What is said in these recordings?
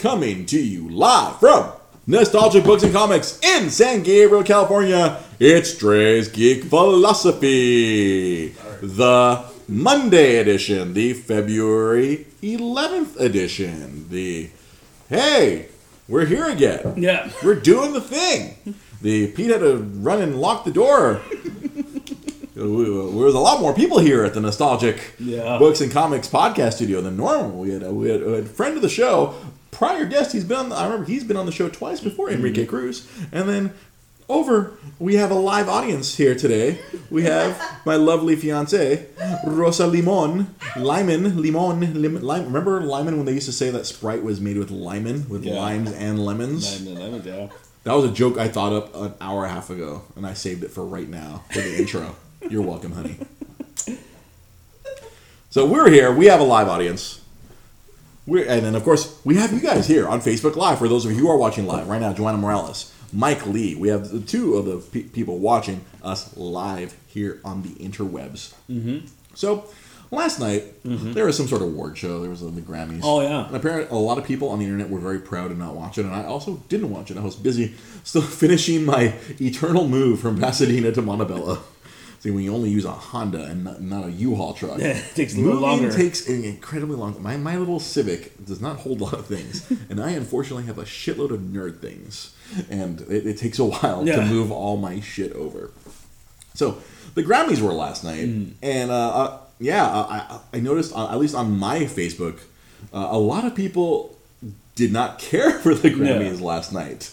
coming to you live from Nostalgic Books and Comics in San Gabriel, California. It's Dre's Geek Philosophy, the Monday edition, the February 11th edition, the hey, we're here again. Yeah. We're doing the thing. The Pete had to run and lock the door. There was a lot more people here at the Nostalgic Yeah. Books and Comics podcast studio than normal. We had a, we had a friend of the show, prior guest. He's been on. The, I remember he's been on the show twice before, mm-hmm. Enrique Cruz, and then over we have a live audience here today. We have my lovely fiance Rosa Limon, Lyman, Limon, lim, lime. Remember Lyman when they used to say that Sprite was made with lemon, with Yeah. limes and lemons. Nine eleven, yeah. That was a joke I thought up an hour and a half ago, and I saved it for right now for the intro. You're welcome, honey. So we're here. We have a live audience. We're, and then, of course, we have you guys here on Facebook Live. For those of you who are watching live right now, Joanna Morales, Mike Lee. We have the two of the pe- people watching us live here on the interwebs. Mm-hmm. So last night there was some sort of award show. There was the Grammys. Oh, yeah. And apparently, a lot of people on the internet were very proud to not watch it, and I also didn't watch it. I was busy still finishing my eternal move from Pasadena to Montebello. See, when you only use a Honda and not, not a U-Haul truck, Yeah, it takes a little moving longer. takes an incredibly long. My my little Civic does not hold a lot of things, and I unfortunately have a shitload of nerd things, and it, it takes a while to move all my shit over. So the Grammys were last night, Mm. and uh, uh, yeah, I, I noticed uh, at least on my Facebook, uh, a lot of people did not care for the Grammys Yeah. last night.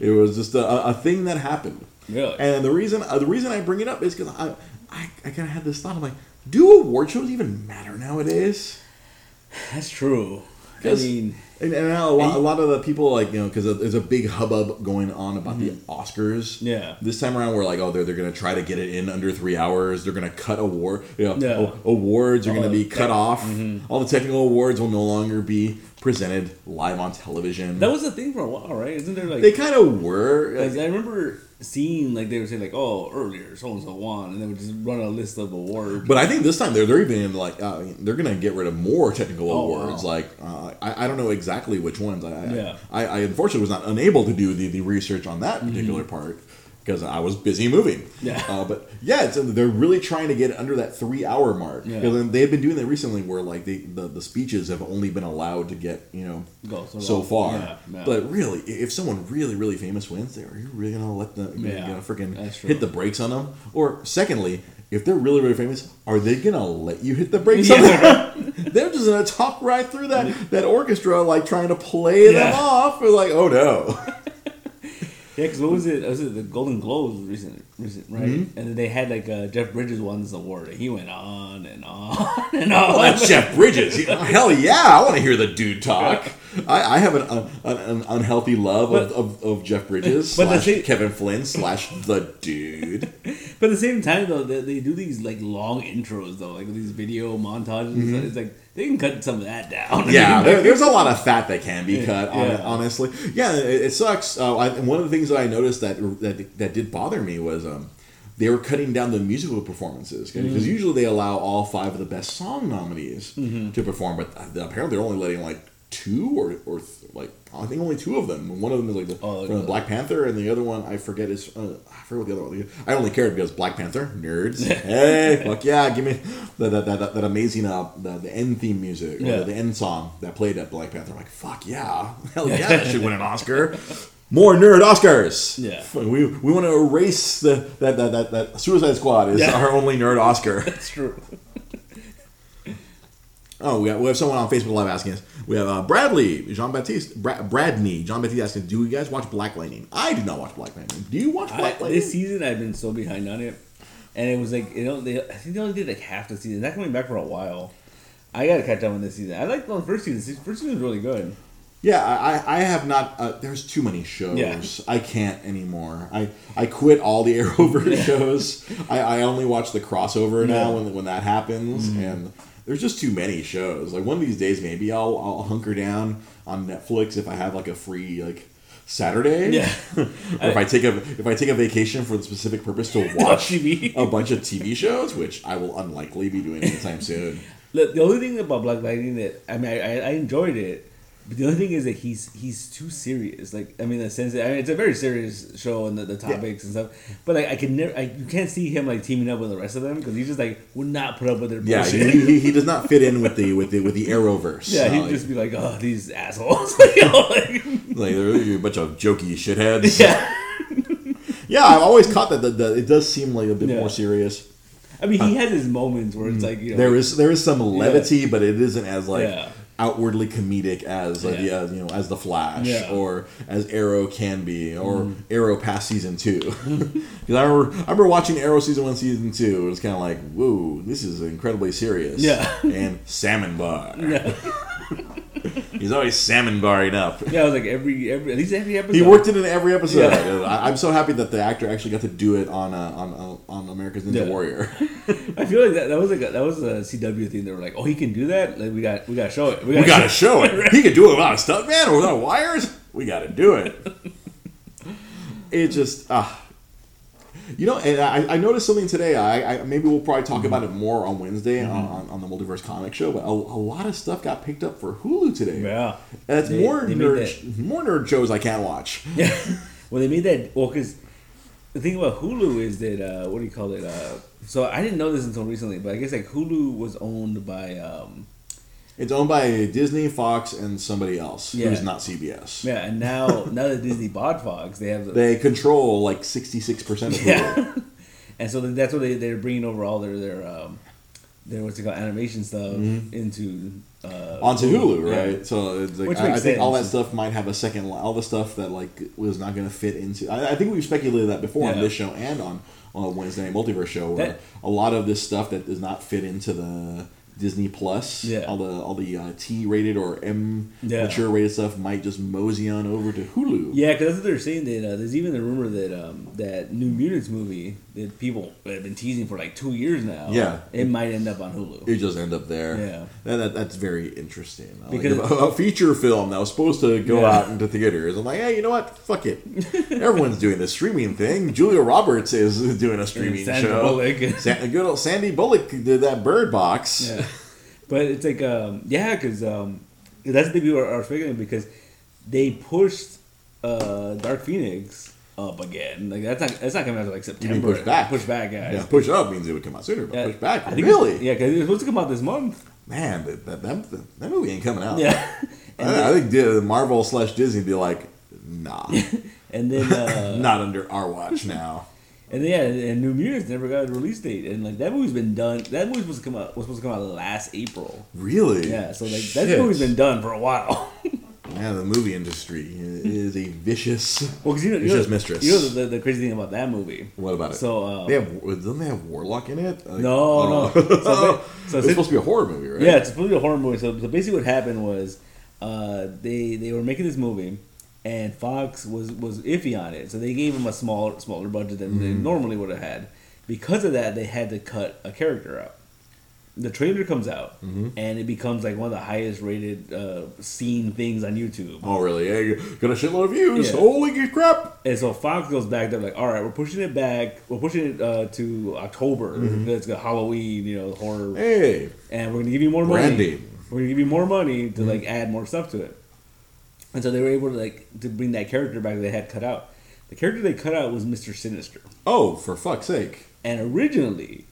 It was just a, a thing that happened. Really? And the reason uh, the reason I bring it up is because I I, I kind of had this thought. I'm like, do award shows even matter nowadays? That's true. I mean, And, and a, lot, a lot of the people like you know because there's a big hubbub going on about the Oscars. Mm-hmm. Yeah. This time around, we're like, oh, they're, they're gonna try to get it in under three hours. They're gonna cut award. You know, Yeah. awards are gonna be cut off. Mm-hmm. All the technical awards will no longer be presented live on television. that was the thing for a while, right? Isn't there like? they kind of were. 'cause I remember seeing like they were saying like, oh, earlier so and so won, and they would just run a list of awards. But I think this time they're they're even like uh, they're gonna get rid of more technical Oh, awards. wow. Like uh, I, I don't know exactly which ones. I I, Yeah. I, I unfortunately was not unable to do the, the research on that particular part because I was busy moving. Yeah. Uh, but yeah, it's, they're really trying to get under that three hour mark. Yeah. They've been doing that recently, where like they, the the speeches have only been allowed to get you know Go so so far. Yeah, yeah. But really, if someone really really famous wins, there, are you really gonna let them you Yeah, know, freaking hit the brakes on them? Or secondly, if they're really really famous, are they gonna let you hit the brakes on them? they're just gonna talk right through that that orchestra, like trying to play them off. We're like, oh no. Yeah, because what was it? Was it the Golden Globes recent, recent right? Mm-hmm. And then they had like uh, Jeff Bridges won this award. And he went on and on and on. Well, that's Jeff Bridges. Hell yeah, I want to hear the dude talk. I, I have an, an, an unhealthy love of, But- of, of Jeff Bridges But slash thing- Kevin Flynn slash the dude. But at the same time, though, they, they do these like long intros, though, like these video montages. and stuff. It's like they can cut some of that down. Mm-hmm. Yeah, there, there's a lot of fat that can be cut. yeah. Honestly, yeah, it, it sucks. Uh, I, one of the things that I noticed that that that did bother me was um, they were cutting down the musical performances because Mm-hmm. usually they allow all five of the best song nominees to perform, but apparently they're only letting like two or or th- like I think only two of them. One of them is like the, Oh, from Black Panther, and the other one I forget is uh, I forget what the other one. is. I only cared because Black Panther nerds. hey, fuck yeah, give me that that, that, that amazing uh the, the end theme music or Yeah. the, the end song that played at Black Panther. I'm like fuck yeah, hell yeah, that should win an Oscar. More nerd Oscars. Yeah. we, we want to erase the that, that, that, that Suicide Squad is Yeah. our only nerd Oscar. That's true. Oh, we have, we have someone on Facebook Live asking us. We have uh, Bradley, Jean Baptiste, Bra- Bradney, John Baptiste asking, "Do you guys watch Black Lightning?" I do not watch Black Lightning. Do you watch I, Black Lightning? this season, I've been so behind on it, and it was like you know, they, I think they only did like half the season. Not coming back for a while. I gotta catch up on this season. I like the first season. The First season was really good. Yeah, I, I have not. Uh, there's too many shows. Yeah. I can't anymore. I, I quit all the Arrowverse shows. I, I only watch the crossover now Yeah. Mm-hmm. when when that happens, and there's just too many shows. Like one of these days, maybe I'll I'll hunker down on Netflix if I have like a free like Saturday. Yeah. or if I take a if I take a vacation for the specific purpose to watch TV. a bunch of TV shows, which I will unlikely be doing anytime soon. The, the only thing about Black Lightning that I mean, I, I enjoyed it, But the only thing is that he's he's too serious. Like I mean, the sense that, I mean, it's a very serious show and the, the topics and stuff. But like I can never, I, you can't see him like teaming up with the rest of them because he's just like would not put up with their Yeah, bullshit. he, he, he does not fit in with the with the with the Arrowverse. yeah, Uh, he'd just be like, "Oh, these assholes." like, like they're a bunch of jokey shitheads. yeah. Yeah, I've always caught that. The, the, it does seem like a bit Yeah. more serious. I mean, he has his moments where it's like you know, Uh, There is there is some levity, but it isn't as like Yeah. Outwardly comedic as the Yeah. uh, you know as the Flash Yeah. Mm. or as Arrow can be or Arrow past season two. Because I remember I remember watching Arrow season one, season two. It was kind of like, whoa, this is incredibly serious. Yeah. and salmon bar. Yeah. He's always salmon barring up. yeah, I was like every every at least every episode. He worked it in every episode. Yeah. I, I'm so happy that the actor actually got to do it on uh, on uh, on America's Ninja Yeah. Warrior. I feel like that, that was like a, that was a CW thing. They were like, "Oh, he can do that. Like we got we got to show it. we gotta show it. He could do it without a stunt man or without wires. We gotta do it. It just ah. You know, and I, I noticed something today. I, I maybe we'll probably talk about it more on Wednesday on, on, on the Multiverse Comic Show. But a, a lot of stuff got picked up for Hulu today. Yeah. and it's They- more they nerd more nerd shows I can't watch. Yeah. well, they made that. Well, because the thing about Hulu is that uh, what do you call it? Uh, so I didn't know this until recently, but I guess like Hulu was owned by um, It's owned by Disney, Fox, and somebody else Yeah. who's not CBS. yeah, and now now that Disney bought Fox, they have the They control like sixty six percent of Hulu. yeah, and so that's what they they're bringing over all their their um, their what's it called animation stuff into uh, Mm-hmm. onto Hulu, Yeah. right? So it's like, Which I, I think all that stuff might have a second. All the stuff that like was not going to fit into. I, I think we've speculated that before on this show and on on Wednesday Multiverse show, where That- a lot of this stuff that does not fit into the Disney Plus, Yeah. all the all the uh, T rated or M Yeah. mature rated stuff might just mosey on over to Hulu. Yeah, because that's what they're saying. That uh, there's even the rumor that um, that New Mutants movie that people have been teasing for like two years now. Yeah. it might end up on Hulu. It just end up there. Yeah. that, that, that's very interesting. Like, Because- a, a feature film that was supposed to go Yeah. out into theaters. I'm like, hey, you know what? Fuck it. Everyone's doing this streaming thing. Julia Roberts is doing a streaming Sandra show. Bullock. Sa- good old Sandy Bullock did that Bird Box. Yeah, but it's like um, yeah, because um, that's the people are, are speculating because they pushed uh, Dark Phoenix up again. Like that's not that's not coming out like September. push back? Push back, yeah. Yeah, push up means it would come out sooner, but Yeah. push back. I think really? Yeah, because it was supposed to come out this month. Man, that, that, that, that movie ain't coming out. Yeah, and I, I think Marvel slash Disney be like, nah, and then uh, not under our watch now. and then yeah, and New Mutants never got a release date, and like that movie's been done. That movie was supposed to come out was supposed to come out last April. Really? Yeah, so like Shit. that movie's been done for a while. Yeah, the movie industry is a vicious. well, because you know, you It's know, mistress. You know the, the, crazy thing about that movie. What about it? So uh, they have don't they have Warlock in it? Like, No, oh. no. So so it's supposed to be a horror movie, right? Yeah, it's supposed to be a horror movie. So, so basically, what happened was uh, they they were making this movie, and Fox was was iffy on it. So they gave him a smaller smaller budget than they Mm-hmm. normally would have had. Because of that, they had to cut a character out. The trailer comes out, Mm-hmm. and it becomes like one of the highest rated uh, seen things on YouTube. Oh, really? Yeah, got a shitload of views. Yeah. Holy crap! And so Fox goes back. They're like, "All right, we're pushing it back. We're pushing it uh, to October. Mm-hmm. It's got Halloween, you know, horror Hey, and we're gonna give you more money. Branding. We're gonna give you more money Mm-hmm. to like add more stuff to it. And so they were able to like to bring that character back that they had cut out. The character they cut out was Mister Sinister, oh, for fuck's sake! and originally,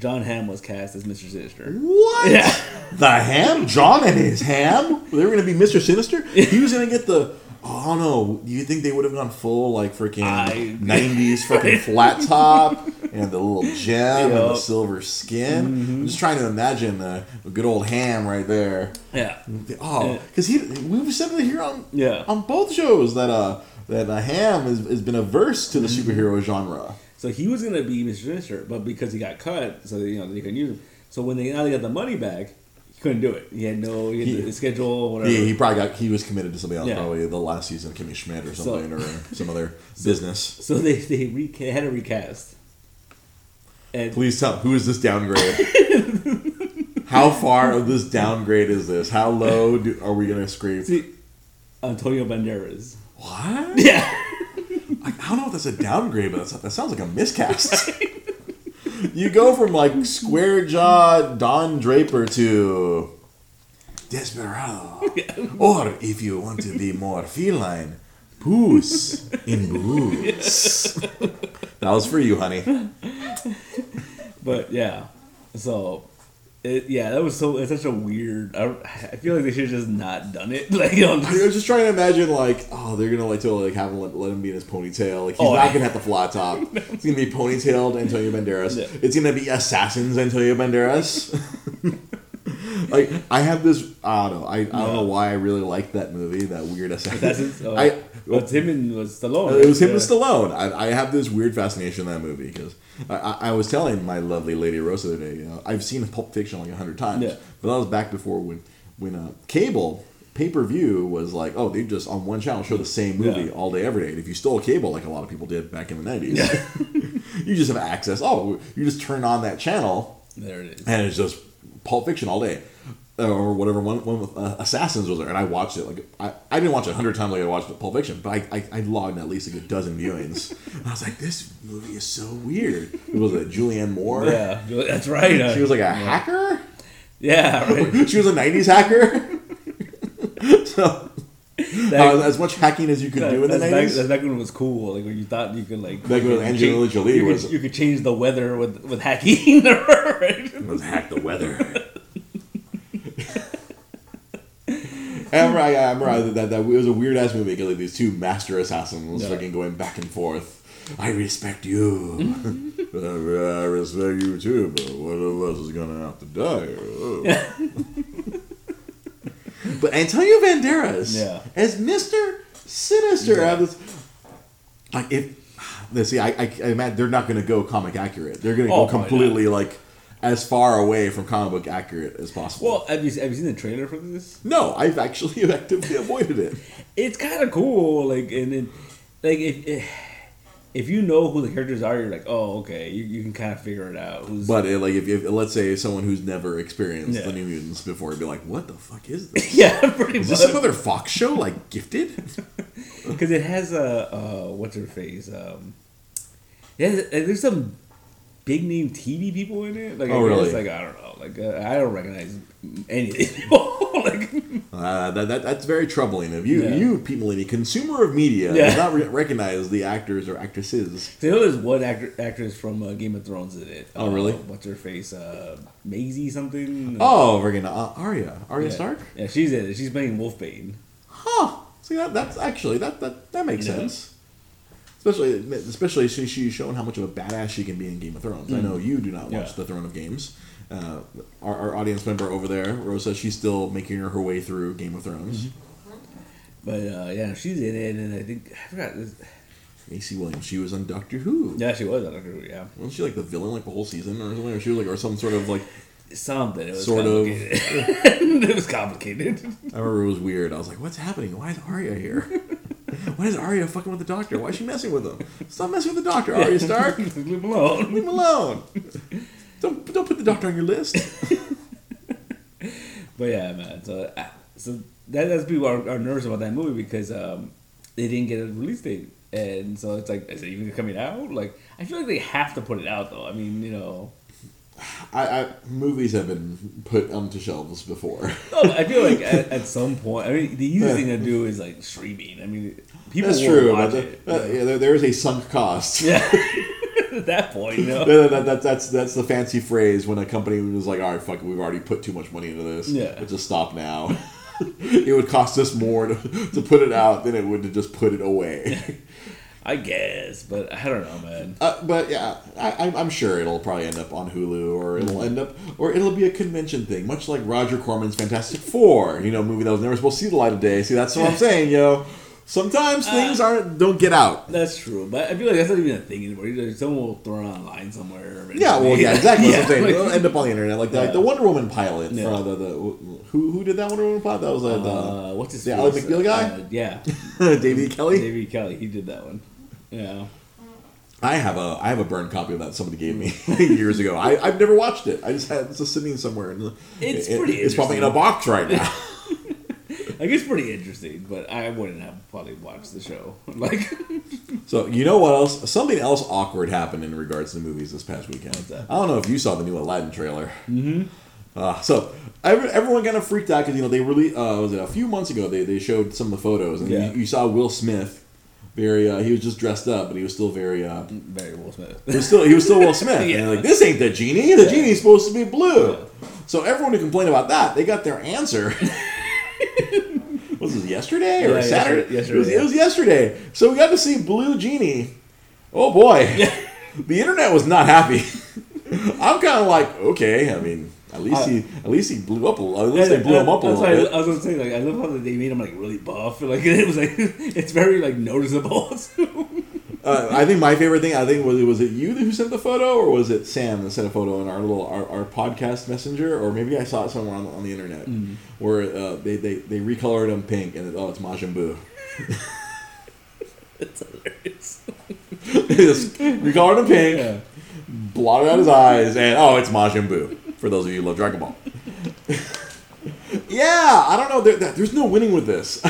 Jon Hamm was cast as Mister Sinister. What? Yeah. The ham? John and his ham? They were gonna be Mr. Sinister. He was gonna get the. Oh no! Do you think they would have gone full like freaking I- '90s freaking flat top and the little gem and the silver skin? Mm-hmm. I'm just trying to imagine the good old ham right there. Yeah, Oh, because he we've said it here on Yeah. on both shows that uh that uh, ham has, has been averse to the Mm-hmm. superhero genre. So he was gonna be Mister Sinister, but because he got cut, so you know they couldn't use him. So when they now they got the money back, he couldn't do it. He had no he had He- the schedule, whatever. He, he probably got he was committed to something else, Yeah. probably the last season, Kimmy Schmidt or So- something, or some other business. so they they had a recast. And Please tell who is this downgrade? How far of this downgrade is this? How low do, are we gonna scrape? see, Antonio Banderas. What? Yeah. I, I don't know if that's a downgrade, but that's, that sounds like a miscast. you go from like square jaw Don Draper to Desperado. or if you want to be more feline, Puss in Boots. that was for you, honey. But yeah, so it, yeah, that was so. It's such a weird. I, I feel like they should have just not done it. Like you know, I just, was just trying to imagine, like, oh, they're gonna like totally like have him let, let him be in his ponytail. Like, he's Oh, not I- gonna have the flat top. It's gonna be ponytailed Antonio Banderas. Yeah. It's gonna be assassins Antonio Banderas. like, I have this. I don't know. I, I don't know why I really like that movie. That weird assassin. Oh. I. well, it's him and was Stallone. It was him yeah. and Stallone. I, I have this weird fascination in that movie because I, I, was telling my lovely lady Rosa the other day, you know, I've seen Pulp Fiction like a hundred times, Yeah. but that was back before when when uh, cable pay per view was like, oh, they just on one channel show the same movie Yeah. all day every day. And if you stole cable, like a lot of people did back in the nineties, you just have access. Oh, you just turn on that channel There it is. and it's just Pulp Fiction all day. Or whatever one, one with uh, Assassins was there, and I watched it like I, I didn't watch it a hundred times like I watched Pulp Fiction, but I, I, I logged at least like a dozen viewings. and I was like, this movie is so weird. It was a Julianne Moore. Yeah, that's right. uh, She was like a hacker. yeah, right. She was a '90s hacker. so That- uh, as much hacking as you could do in the back, '90s. that's back when it was cool. Like when you thought you could like Back when Angelina Jolie you was- Could, you could change the weather with with hacking. right? Let's hack the weather. I remember, I, I remember that, that, it was a weird ass movie because like these two master assassins Yeah. fucking going back and forth. I respect you. I respect you too, but one of us is gonna have to die. but Antonio Banderas Yeah. as Mister Sinister. Yeah. this, like if let's see, I, I, I imagine they're not gonna go comic accurate. They're gonna Oh, go completely like as far away from comic book accurate as possible. Well, have you have you seen the trailer for this? no, I've actually actively avoided it. It's kind of cool. Like and then like if, if if you know who the characters are, you're like, oh, okay, you, you can kind of figure it out. Who's But it, like, if, if let's say someone who's never experienced Yeah. the New Mutants before, would be like, "What the fuck is this? yeah, pretty Is much. this another Fox show like Gifted?" Because it has a uh, what's her face? Um, yeah, there's some big name TV people in it. Like, Oh, I guess, really? Like I don't know. Like uh, I don't recognize any of these people. like Uh, that, that that's very troubling. If you Yeah. you people any consumer of media Yeah. does not re- recognize the actors or actresses. Know there's one actor actress from uh, Game of Thrones in it. Oh, Uh, really? what's her face? Uh, Maisie something. Oh, friggin' uh, Arya, Arya yeah. Stark. Yeah, she's in it. She's playing Wolfbane. Huh. See that that's actually that that that makes sense. Especially especially she, she's shown how much of a badass she can be in Game of Thrones. I know you do not watch Mm. Yeah. the Throne of Games. Uh, our, our audience member over there, Rosa, she's still making her, her way through Game of Thrones. Mm-hmm. But uh, yeah, she's in it, and I think I forgot. This, Maisie Williams, she was on Doctor Who. yeah, she was on Doctor Who. Yeah, Wasn't she like the villain like the whole season or something? Or she was like or some sort of like something. It was Sort of. complicated. it was complicated. I remember it was weird. I was like, what's happening? Why is Arya here? Why is Arya fucking with the doctor? Why is she messing with him? Stop messing with the doctor, Arya Stark. Leave Leave him alone. Leave him alone. Don't don't put the doctor on your list. But yeah, man. So, uh, so that that's people are, are nervous about that movie because um, they didn't get a release date, and so it's like, is it even coming out? Like, I feel like they have to put it out though. I mean, you know, I, I movies have been put onto shelves before. no, I feel like at, at some point, I mean, the easiest thing to do is like streaming. I mean, people That's true. watch But it. uh, yeah, there, there is a sunk cost. yeah, at that point, you know. That- that- that- that's that's the fancy phrase when a company was like, "All right, fuck, it, we've already put too much money into this. Yeah. Let's just stop now." it would cost us more to, to put it out than it would to just put it away. I guess, but I don't know, man. Uh, but yeah, I, I'm- I'm sure it'll probably end up on Hulu, or it'll end up, or it'll be a convention thing, much like Roger Corman's Fantastic Four, you know, movie that was never supposed to see the light of day. See, that's what I'm saying, yo. Sometimes things aren't don't get out. That's true, but I feel like that's not even a thing anymore. Either Someone will throw it online somewhere. Yeah, well, yeah, exactly. What like- It'll end up on the internet, like the, like Yeah. the Wonder Woman pilot. Yeah. For the, the who who did that Wonder Woman pilot? That was uh, the uh, what's his the? Ally McBeal guy? Uh, yeah, David Kelley. David Kelley. He did that one. Yeah. I have a I have a burned copy of that somebody gave me years ago. I I've never watched it. I just had it's just sitting somewhere. In the, It's it- pretty It's probably in a box right now. I guess pretty interesting, but I wouldn't have probably watched the show. Like, so you know what else? Something else awkward happened in regards to movies this past weekend. I don't know if you saw the new Aladdin trailer. Mm-hmm. Uh, so every, everyone kind of freaked out because you know they really uh, was it a few months ago they, they showed some of the photos and Yeah. you, you saw Will Smith very uh, he was just dressed up but he was still very uh, Very Will Smith. he was still he was still Will Smith Yeah. and like this ain't the genie the genie's supposed to be blue Yeah. so everyone who complained about that they got their answer. Was it yesterday or Yeah, Saturday? yesterday- yesterday, it, was, yeah. it was yesterday. So we got to see Blue Genie. Oh boy, the internet was not happy. I'm kind of like, okay. I mean, at least Uh, he at least he blew up a. At least they blew him up a little bit. I, I was gonna say like I love how they made him like really buff. Like it was like it's very like noticeable. Uh, I think my favorite thing. I think was was it you who sent the photo, or was it Sam that sent a photo in our little our, our podcast messenger, or maybe I saw it somewhere on, on the internet Mm. where uh, they, they they recolored him pink and oh it's Majin Buu. it's hilarious. They just recolored him pink. Yeah. blotted out his eyes, and oh, it's Majin Buu. For those of you who love Dragon Ball. yeah, I don't know. There- there's no winning with this.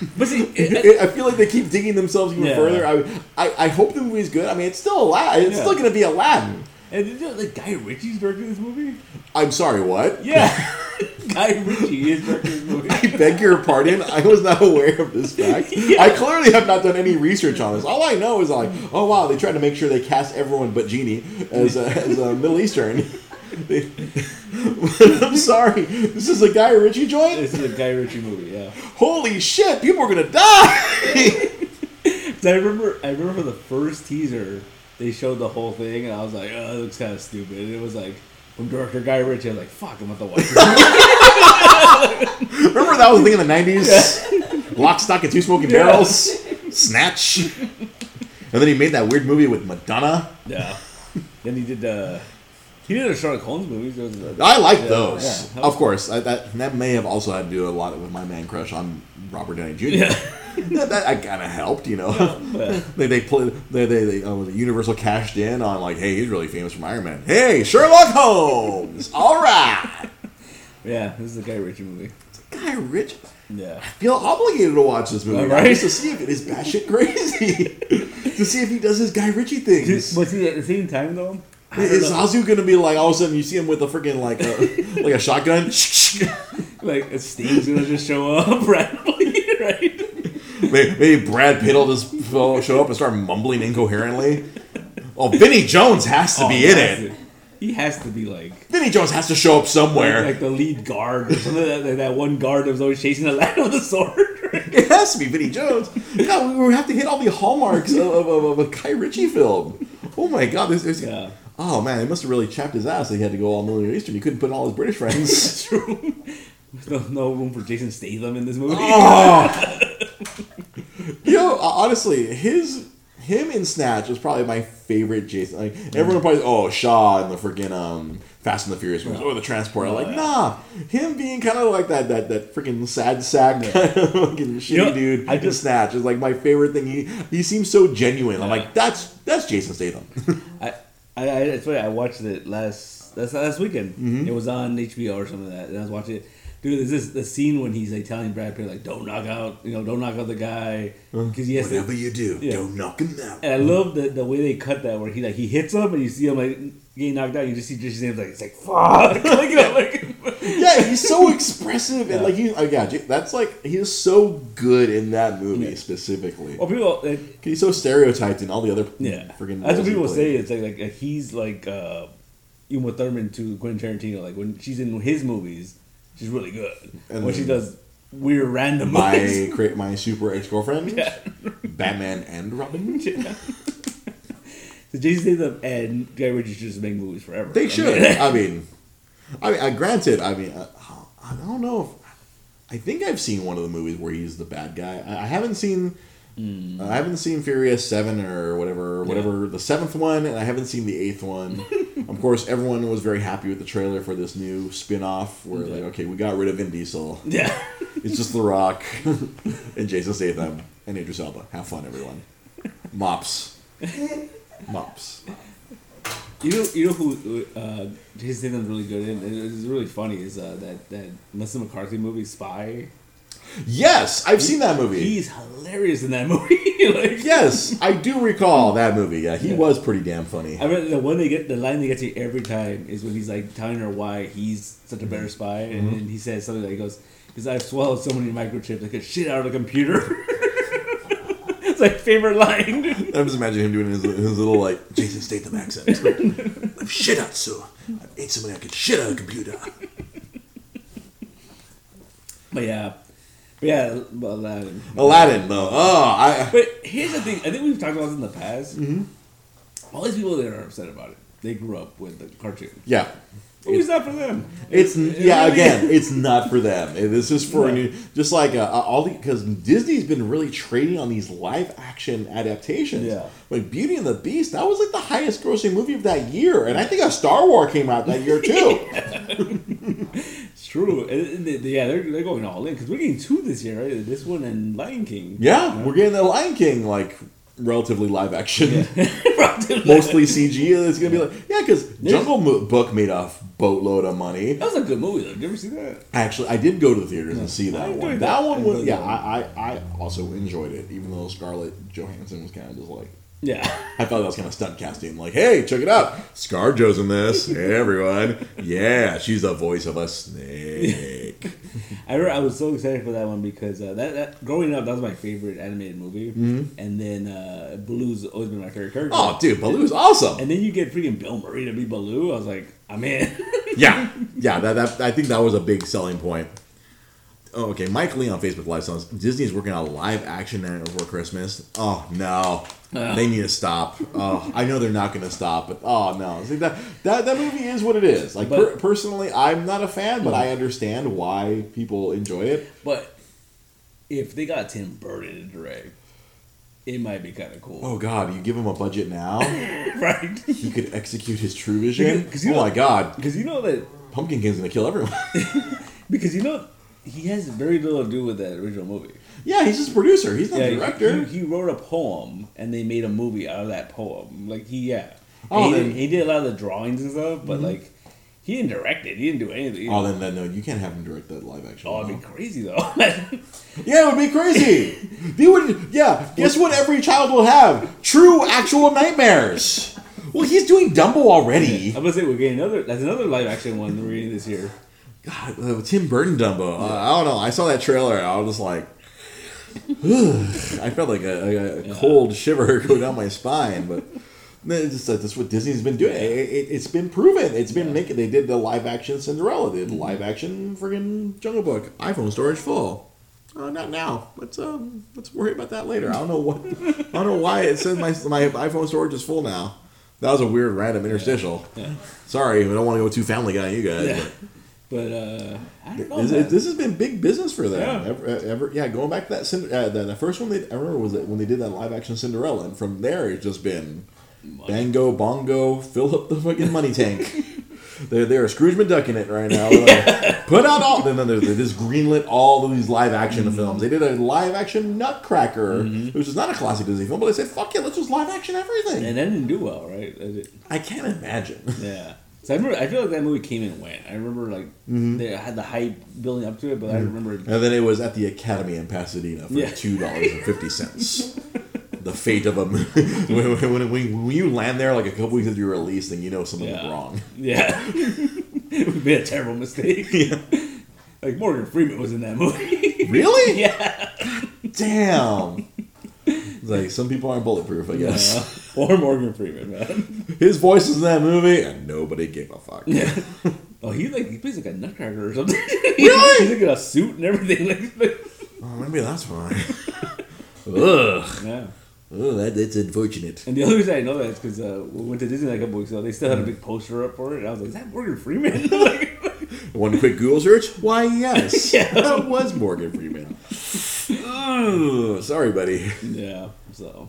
But see, it, I feel like they keep digging themselves even Yeah. further. I, I, I hope the movie's good. I mean, it's still Aladdin. It's Yeah. still going to be Aladdin. and did you know like Guy Ritchie's directing this movie? I'm sorry, what? Yeah, Guy Ritchie is directing this movie. I beg your pardon. I was not aware of this fact. I clearly have not done any research on this. All I know is like, oh wow, they tried to make sure they cast everyone but Genie as a, as a Middle Eastern. I'm sorry. This is a Guy Ritchie joint. This is a Guy Ritchie movie. Yeah. Holy shit! People are gonna die! I remember, I remember the first teaser, they showed the whole thing, and I was like, "Oh, it looks kind of stupid." And it was like from director Guy Ritchie. I was like, "Fuck, I'm about to watch this." movie." Remember that was the thing in the '90s. Lock, stock, and two smoking Yeah. barrels. Snatch. And then he made that weird movie with Madonna. yeah. Then he did. uh He did a Sherlock Holmes movie. A- I like Yeah, those. yeah. Of course, I, that that may have also had to do a lot with my man crush on Robert Downey Jr. Yeah. that, that kind of helped, you know. Yeah. they they play they they, they uh, Universal cashed in on like, hey, he's really famous from Iron Man. Hey, Sherlock Holmes. All right, Yeah, this is a Guy Ritchie movie. It's a Guy Ritchie. Yeah. I feel obligated to watch this movie All right. just to see if it is batshit crazy, to see if he does his Guy Ritchie things. But see, at the same time though, I Is know. Zazu gonna be like all of a sudden you see him with a freaking like a, like a shotgun? like Steve's gonna just show up randomly, right? maybe, maybe Brad Pitt will just show up and start mumbling incoherently. Oh, Vinnie Jones has to Oh, be in it. to- He has to be like Vinnie Jones has to show up somewhere. like the lead guard or something. Like that, that one guard that was always chasing the lad with a sword. Right? it has to be Vinnie Jones. God, we have to hit all the hallmarks of, of, of, of a Kai Ritchie film. Oh my God, there's, there's Yeah. Oh man, they must have really chapped his ass. That he had to go all Middle Eastern. He couldn't put in all his British friends. True. There's no, no room for Jason Statham in this movie. Oh. you know, honestly, his him in Snatch was probably my favorite Jason. Like everyone probably, oh Shaw and the freaking um, Fast and the Furious movies, or the Transporter. Oh, like, yeah. nah, him being kind of like that that that freaking sad sack kind of fucking shitty know, dude. I in just- Snatch is like my favorite thing. He he seems so genuine. I'm like, that's that's Jason Statham. I, I, I, it's funny. I watched it last that's last weekend. Mm-hmm. It was on HBO or something like that, and I was watching it. Dude, there's this the scene when he's like telling Brad Pitt like, "Don't knock out, you know, don't knock out the guy," because has to. Whatever you do, Yeah. don't knock him out. And I love the, the way they cut that, where he like he hits him and you see him like getting knocked out. You just see Jason Statham like it's like fuck, like, you know, like yeah, he's so expressive and Yeah. like he, uh, yeah, that's like he is so good in that movie Yeah. specifically. well, people like, He's so stereotyped in all the other yeah, freaking. that's what people say. It's like like he's like uh, Uma Thurman to Quentin Tarantino. Like when she's in his movies, she's really good. And when she does weird random My movies, cra- my super ex girlfriend, Yeah. Batman and Robin. Yeah. so Jason Statham and Guy Ritchie should just make movies forever. They I should. mean, I mean, I mean, uh, granted, I mean, uh, I don't know if I think I've seen one of the movies where he's the bad guy. I, I haven't seen. Hmm. I haven't seen Furious Seven or whatever, whatever the seventh one, and I haven't seen the eighth one. of course, everyone was very happy with the trailer for this new spin-off where like, okay, we got rid of Vin Diesel. yeah. It's just The Rock and Jason Statham and Idris Elba. Have fun, everyone. Mops. Mops. You know, you know who uh, Jason Statham's really good in. and It's really funny. Is uh, that that Melissa McCarthy movie Spy? Yes, I've seen that movie. He's hilarious in that movie. like, Yes, I do recall that movie. Yeah, he was pretty damn funny. I mean, the one they get the line they get to every time is when he's like telling her why he's such a Mm-hmm. better spy, and then he says something like he goes, "Because I've swallowed so many microchips, I could shit out of the computer." it's like favorite line. I'm just imagining him doing his, his little like Jason Statham accent. I've shit out so I ate somebody I could shit out a computer. But yeah, but yeah, but Aladdin. Aladdin though. Oh, I But here's the thing: I think we've talked about this in the past. Mm-hmm. All these people that are upset about it, they grew up with the cartoon. yeah. Movie's not for them. It's It yeah. Again, it's not for them. This is for No. new, just like uh, all the because Disney's been really trading on these live action adaptations. Yeah. like Beauty and the Beast. That was like the highest grossing movie of that year, and I think a Star Wars came out that year too. It's true. They- yeah, they're, they're going all in because we're getting two this year, right? This one and Lion King. yeah, we're getting the Lion King like relatively live action. Mostly. Mostly CG. It's gonna be like yeah, because Jungle Mo- Book made a boatload of money. That was a good movie though. Did you ever see that? Actually, I did go to the theaters and see that one. that. That one was yeah. I, I I also enjoyed it, even though Scarlett Johansson was kind of just like Yeah. I thought that was kind of stunt casting. Like, hey, check it out, ScarJo's in this. Hey, everyone, yeah, she's the voice of a snake. I remember I was so excited for that one because uh, that, that growing up that was my favorite animated movie, and then uh, Baloo's always been my favorite character. Mm-hmm. oh, dude, Baloo's awesome. And then you get freaking Bill Murray to be Baloo. I was like, I'm in. Yeah, yeah. That, that I think that was a big selling point. Oh, okay, Mike Lee on Facebook Live says Disney's working on a live action Nightmare Before Christmas. Oh no, They need to stop. Oh, I know they're not going to stop, but oh no, See, that that that movie is what it is. Like But- per, personally, I'm not a fan, but I understand why people enjoy it. but if they got Tim Burton to direct, it might be kind of cool, Oh God, you give him a budget now, right? he could execute his true vision. Because you oh know- my God, Because you know that Pumpkin King's going to kill everyone. because you know he has very little to do with that original movie. Yeah, he's just a producer. He's not Yeah, a director. He, he wrote a poem and they made a movie out of that poem. Like he, yeah. Oh, he, then- Mm-hmm. did, he did a lot of the drawings and stuff, but like he didn't direct it. He didn't do anything. Oh, then, then no, you can't have him direct that live action. Oh, it'd be crazy though. Yeah, it would be crazy. they would. Yeah, guess what? Every child will have true, actual nightmares. Well, he's doing Dumbo already. I'm gonna say we're getting another. That's another live action one we're getting this year. God, uh, Tim Burton Dumbo. Uh, I don't know. I saw that trailer. I was just like, I felt like a, a, a cold shiver go down my spine. But it's just that that's what Disney's been doing. It, it, it's been proven. It's been making. They did the live action Cinderella. They did the live action friggin' Jungle Book. iPhone storage full. Uh, not now. Let's um, let's worry about that later. I don't know what. I don't know why it says my my iPhone storage is full now. That was a weird random interstitial. Yeah. Sorry, I don't want to go too Family Guy you guys. Yeah. but- uh, I don't know. this, man. this has been big business for them. Yeah. Ever, ever, yeah, going back to that, Cin- uh, the, the first one they, I remember was that when they did that live action Cinderella, and from there it's just been bango bongo, fill up the fucking money tank. they're they're Scrooge McDuck in it right now. Like, Put out all then they just greenlit all of these live action Mm-hmm. films. They did a live action Nutcracker, which is not a classic Disney film, but they said fuck it, let's just live action everything. and that didn't do well, right? I can't imagine. Yeah. So I remember. I feel like that movie came and went. I remember like Mm-hmm. they had the hype building up to it, but I remember. And then it was at the Academy in Pasadena for Yeah. two dollars and fifty cents. the fate of a when, when, when, when you land there like a couple weeks after your release, then you know something Yeah. wrong. Yeah. it would be a terrible mistake. Yeah. Like Morgan Freeman was in that movie. Really? yeah. Damn. Like some people aren't bulletproof, I guess. Yeah. Or Morgan Freeman, man. His voice is in that movie, and nobody gave a fuck. Yeah. Oh, he like he plays like a nutcracker or something. Really? He's like in a suit and everything. Like, Oh, maybe that's why. Ugh. yeah. Oh, that, that's unfortunate. And the only reason I know that is because uh, we went to Disney like a couple weeks ago. They still had a big poster up for it. And I was like, "Is that Morgan Freeman?" like, One quick Google search. Why, yes, Yeah. that was Morgan Freeman. Sorry, buddy. yeah. So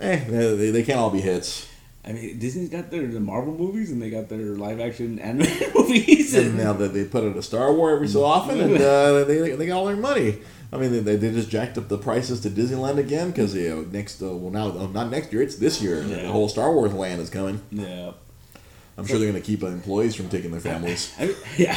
Eh, they, they can't all be hits. I mean, Disney's got their the Marvel movies and they got their live action animated movies. And now that they put out a Star Wars every so often, and uh, they they got all their money. I mean, they, they just jacked up the prices to Disneyland again because you know next uh, well now uh, not next year it's this year the whole Star Wars land is coming. yeah. I'm sure they're going to keep employees from taking their families. I mean, yeah.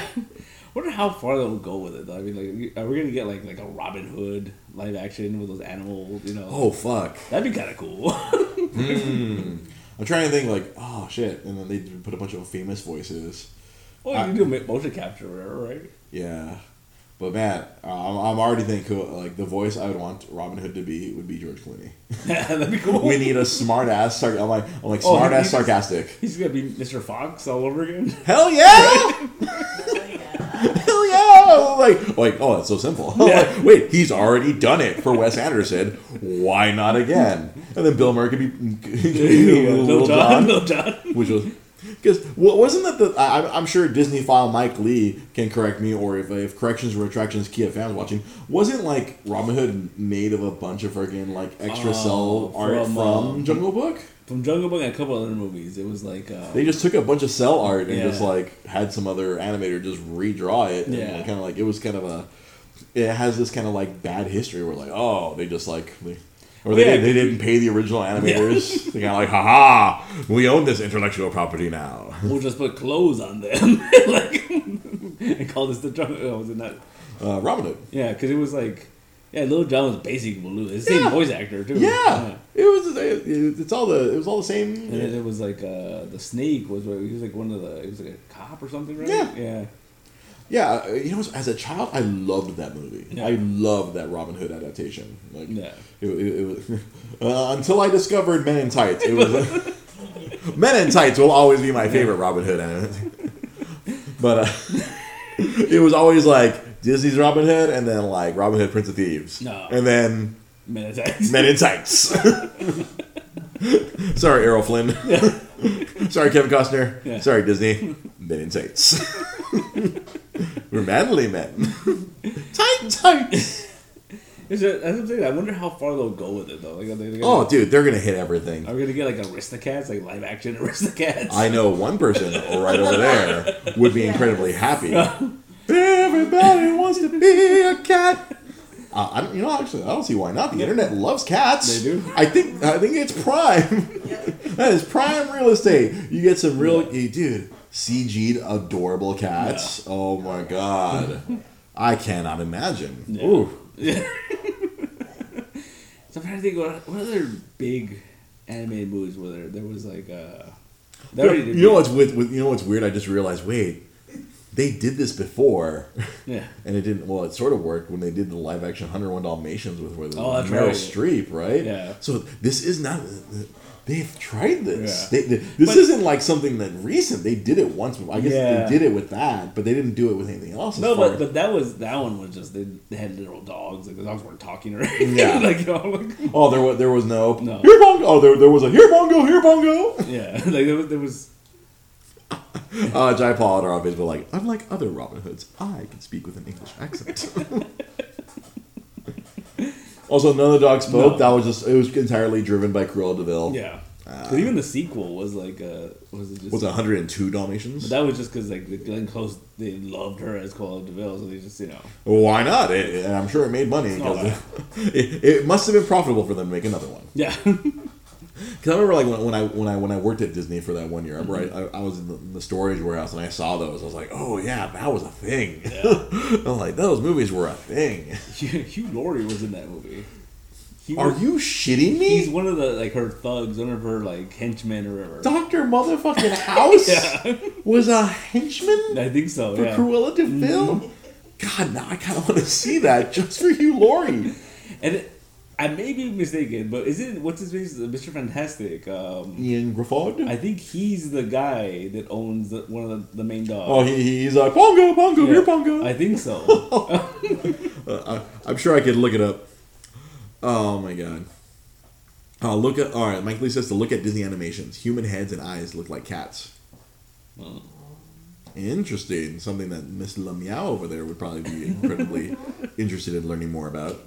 wonder how far they'll go with it. Though. I mean, like, are we gonna get like like a Robin Hood live action with those animals? You know, Oh fuck. that'd be kind of cool. Hmm. I'm trying to think like, oh shit, and then they put a bunch of famous voices. well, you can do motion capture or whatever, right? Yeah, but man, uh, I'm, I'm already thinking like the voice I would want Robin Hood to be would be George Clooney. that'd be cool. we need a smart ass. Sar- I'm like, I'm like Oh, smart ass sarcastic. He's gonna be Mr. Fox all over again. Hell yeah! Like, like, oh, that's so simple. Yeah. Like, wait, he's already done it for Wes Anderson. Why not again? And then Bill Murray could be Little Little John, John, John. which was because wasn't that the? I, I'm- I'm sure Disney file Mike Lee can correct me, or if if corrections or retractions Kia fans watching, wasn't like Robin Hood made of a bunch of freaking like extra Oh, cell art from, from, um, Jungle Book? From Jungle Book and a couple other movies, it was like uh, They just took a bunch of cell art and Yeah. just like had some other animator just redraw it. Yeah. Kind of like it was kind of a. It has this kind of like bad history where like oh they just like they, or they, Yeah, didn't, they didn't pay the original animators. they kind of like haha we own this intellectual property now. we'll just put clothes on them, like, and call this the Jungle. Oh, was it not? Uh, Robin Hood. Yeah, because it was like, yeah, Little John was basically Baloo. It's the Yeah. same voice actor too. Yeah, it was. It, it's all the. It was all the same. And then it was like uh, the snake was he was like one of the he was like a cop or something, right? Yeah. Yeah. Yeah, uh, you know, as a child, I loved that movie. Yeah. I loved that Robin Hood adaptation. Like, Yeah. it, it, it was uh, until I discovered Men in Tights. It was Men in Tights will always be my favorite Robin Hood but uh, it was always like Disney's Robin Hood, and then like Robin Hood Prince of Thieves, No. and then Man, it's Men in Tights. Sorry, Errol Flynn. Sorry, Kevin Costner. Yeah. Sorry, Disney. Men in Tights. We're manly men. Tight tights. It's just, that's what I'm saying. I wonder how far they'll go with it though. Like, are they, Oh, dude, they're gonna hit everything. are we gonna get like Aristocats, like live action Aristocats? I know one person right over there would be incredibly happy. Everybody wants to be a cat. Uh, I don't, you know, actually, I don't see why not. The internet loves cats. They do? I think. I think it's prime. that is prime real estate. You get some real, you- dude. CG'd adorable cats. Oh my god, I cannot imagine. Yeah. Ooh. So I'm trying to think what, what other big animated movies were there? There was like uh, they already did- You know what's with, with you know what's weird? I just realized. Wait, they did this before. Yeah. And it didn't. Well, it sort of worked when they did the live action 101 Dalmatians with with Oh, Meryl right. Streep, right? Yeah. So this is not. They've tried this. Yeah. They, they- this But- isn't like something that recent. They did it once. I guess Yeah. they did it with that, but they didn't do it with anything else. No, but, but that was that one was just they, they had little dogs like the dogs weren't talking or anything. Yeah. like you know, like, oh, there was there was no, No. here Pongo. Oh, there, there was a here Pongo, here Pongo. yeah, like there was there was Uh, Jai Paul and our Facebook like, unlike other Robin Hoods, I can speak with an English accent. also, none of the dogs spoke. No. That was just it was entirely driven by Cruella de Vil. yeah. 'Cause even the sequel was like uh was it just Was it 102 Dalmatians? But that was just because like the Glenn Close they loved her as Cruella de Vil, so they just you know Well, why not? It, and I'm sure it made money it, it must have been profitable for them to make another one. yeah Because I remember like when, when I when I when I worked at Disney for that one year, I, remember mm-hmm. I, I was in the, in the storage warehouse and I saw those. I was like, oh yeah, that was a thing. I'm like, those movies were a thing. Hugh, Laurie was in that movie. Are you shitting me? He's one of the like her thugs, one of her like henchmen or whatever. Doctor Motherfucking House Yeah, was a henchman I think so. for Yeah, Cruella de Vil. Mm-hmm. God, now I kind of want to see that just for Hugh Laurie. and it, I may be mistaken, but is it what's his name? Mr. Fantastic. Um, Ioan Gruffudd. I think he's the guy that owns the, one of the, the main dogs. oh, he, he's like Pongo, Pongo, Yeah. here Pongo. I think so. Uh, I, I'm sure I could look it up. Oh my god. Oh, look at all right. Mike Lee says to look at Disney animations. Human heads and eyes look like cats. Oh. Interesting. Something that Miss Lamiao over there would probably be incredibly interested in learning more about.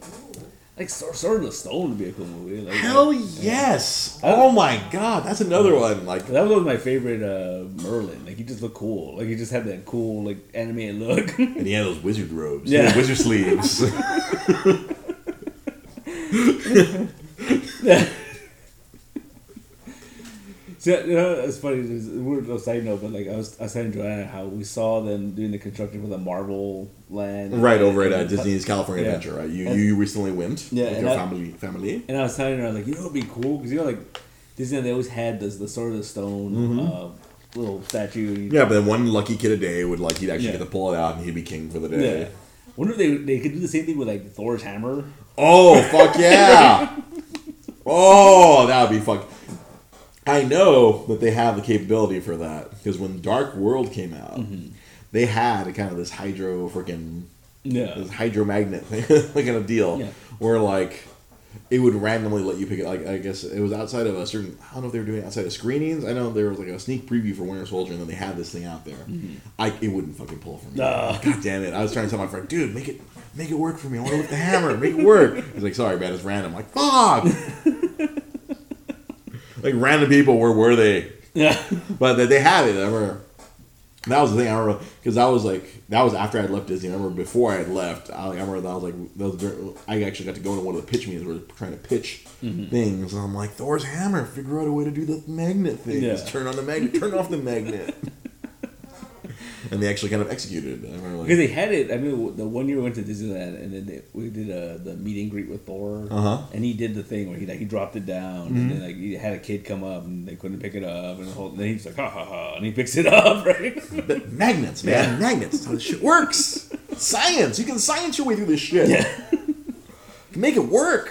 Like Sword Sword in the Stone would be a cool movie. Like, Hell like, yes! Oh my god, that's another one. Like That was my favorite uh, Merlin. Like he just looked cool. Like he just had that cool like animated look. And he had those wizard robes. Yeah. Yeah. wizard sleeves. So, you know, it's funny. It's a weird little side note, but like I was, I was telling Joanna how we saw them doing the construction for the Marvel land, Right over at uh, Disney's California Yeah. Adventure, right? You And- you recently went Yeah, with your I- family family. And I was telling her like, you know, it'd be cool because you know, like Disney, they always had this the sort of the stone uh, little statue. Mm-hmm. Yeah, but then one lucky kid a day would like he'd actually Yeah. get to pull it out and he'd be king for the day. Yeah. Wonder if they they could do the same thing with like Thor's hammer. Oh fuck yeah! oh, that would be fuck. I know that they have the capability for that because when Dark World came out, Mm-hmm. they had a kind of this hydro freaking Yeah. this hydromagnet thing, like kind of deal Yeah. where like it would randomly let you pick it. Like I guess it was outside of a certain. I don't know if they were doing it outside of screenings. I know there was like a sneak preview for Winter Soldier, and then they had this thing out there. I it wouldn't fucking pull for me. Nah. God damn it! I was trying to tell my friend, dude, make it make it work for me. I want to lift the hammer. Make it work. He's like, sorry, man, it's random. I'm like, fuck. like random people, where were they? Yeah. But they- they have it. I remember. That was the thing I remember because that was like that was after I had left Disney. I remember before I had left, I, I remember that I was like that was very, I actually got to go to one of the pitch meetings where they're trying to pitch mm-hmm. things, and I'm like Thor's hammer, figure out a way to do the magnet thing. Yeah. Just turn on the magnet, turn off the magnet, and they actually kind of executed. it. I remember Because like, they had it. I mean, the one year we went to Disneyland, and then they, we did uh, the meet and greet with Thor, Uh-huh. and he did the thing where he like he dropped it down, and then like he had a kid come up, and they couldn't pick it up, and the whole, then he's like ha ha ha, and he picks it up, right? but magnets, man, magnets. That's how this shit works. Science. You can science your way through this shit. yeah, Make it work.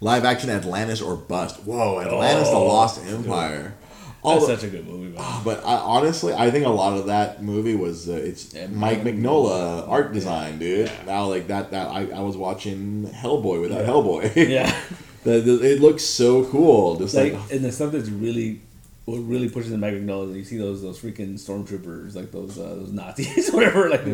Live action Atlantis or bust. Whoa, Atlantis: The Oh, Lost Empire. All that's the- such a good movie. Man. but I, honestly, I think a lot of that movie was uh, it's Yeah, Mike Mike Mignola art design, dude. Yeah. Now like that that I, I was watching Hellboy without Yeah. Hellboy. yeah, The- the- it looks so cool. Just like like, and the stuff that's really. What really pushes the Mike Mignola, you see those those freaking stormtroopers, like those uh, those Nazis, whatever. Like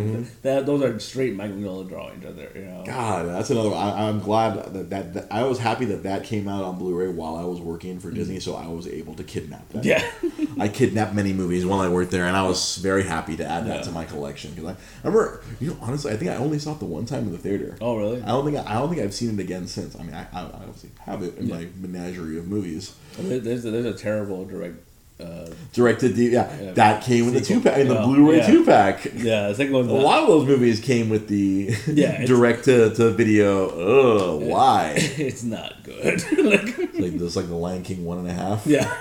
that, those are straight Mike Mignola drawings right there. You know. God, that's another one. I, I'm glad that, that, that I was happy that that came out on Blu-ray while I was working for Disney, so I was able to kidnap that. Yeah. I kidnapped many movies while I worked there, and I was very happy to add that Yeah. to my collection because I, I remember, you know, honestly, I think I only saw it the one time in the theater. oh really? I don't think I, I don't think I've seen it again since. I mean, I, I obviously have it in Yeah. my menagerie of movies. There- There's a, there's a terrible direct. Uh, Directed, yeah, Yeah. that came with the two pack, in the. Blu-ray Yeah. two pack. yeah, the second one's A lot of those movies came with the Yeah, direct to, to video. Ugh, why? it's not good. like, like this, like the Lion King one and a half. yeah,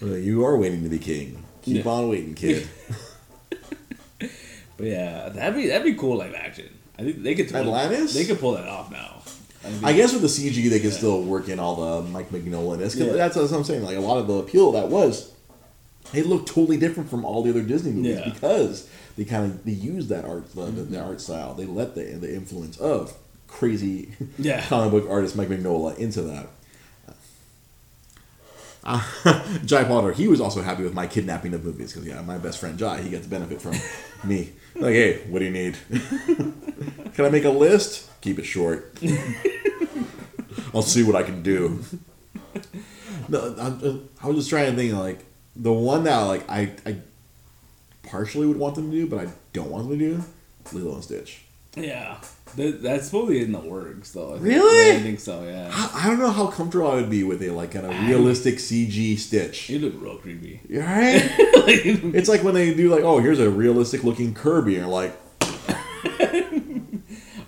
You are waiting to be king. Keep Yeah. on waiting, kid. but yeah, that'd be that'd be cool live action. I think they could pull, Atlantis? They could pull that off now. I guess with the CG, they can still work in all the Mike Mignola. That's, that's what I'm saying. Like a lot of the appeal of that was, it looked totally different from all the other Disney movies Yeah. because they kind of they used that art the, the, the art style. They let the the influence of crazy Yeah. comic book artist Mike Mignola into that. Uh, Jai Potter, he was also happy with my kidnapping of movies because yeah, my best friend Jai, he gets benefit from me. Like, hey, what do you need? can I make a list? Keep it short. I'll see what I can do. No, I'm, I was just trying to think like the one that like I I partially would want them to do, but I don't want them to do Lilo and Stitch. yeah, that, that's probably in the works though. I think. Really? Yeah, I think so. Yeah, I, I don't know how comfortable I would be with a like kind of realistic CG Stitch. you look real creepy. Right? Like, it's like when they do like, oh, here's a realistic looking Kirby, and you're like,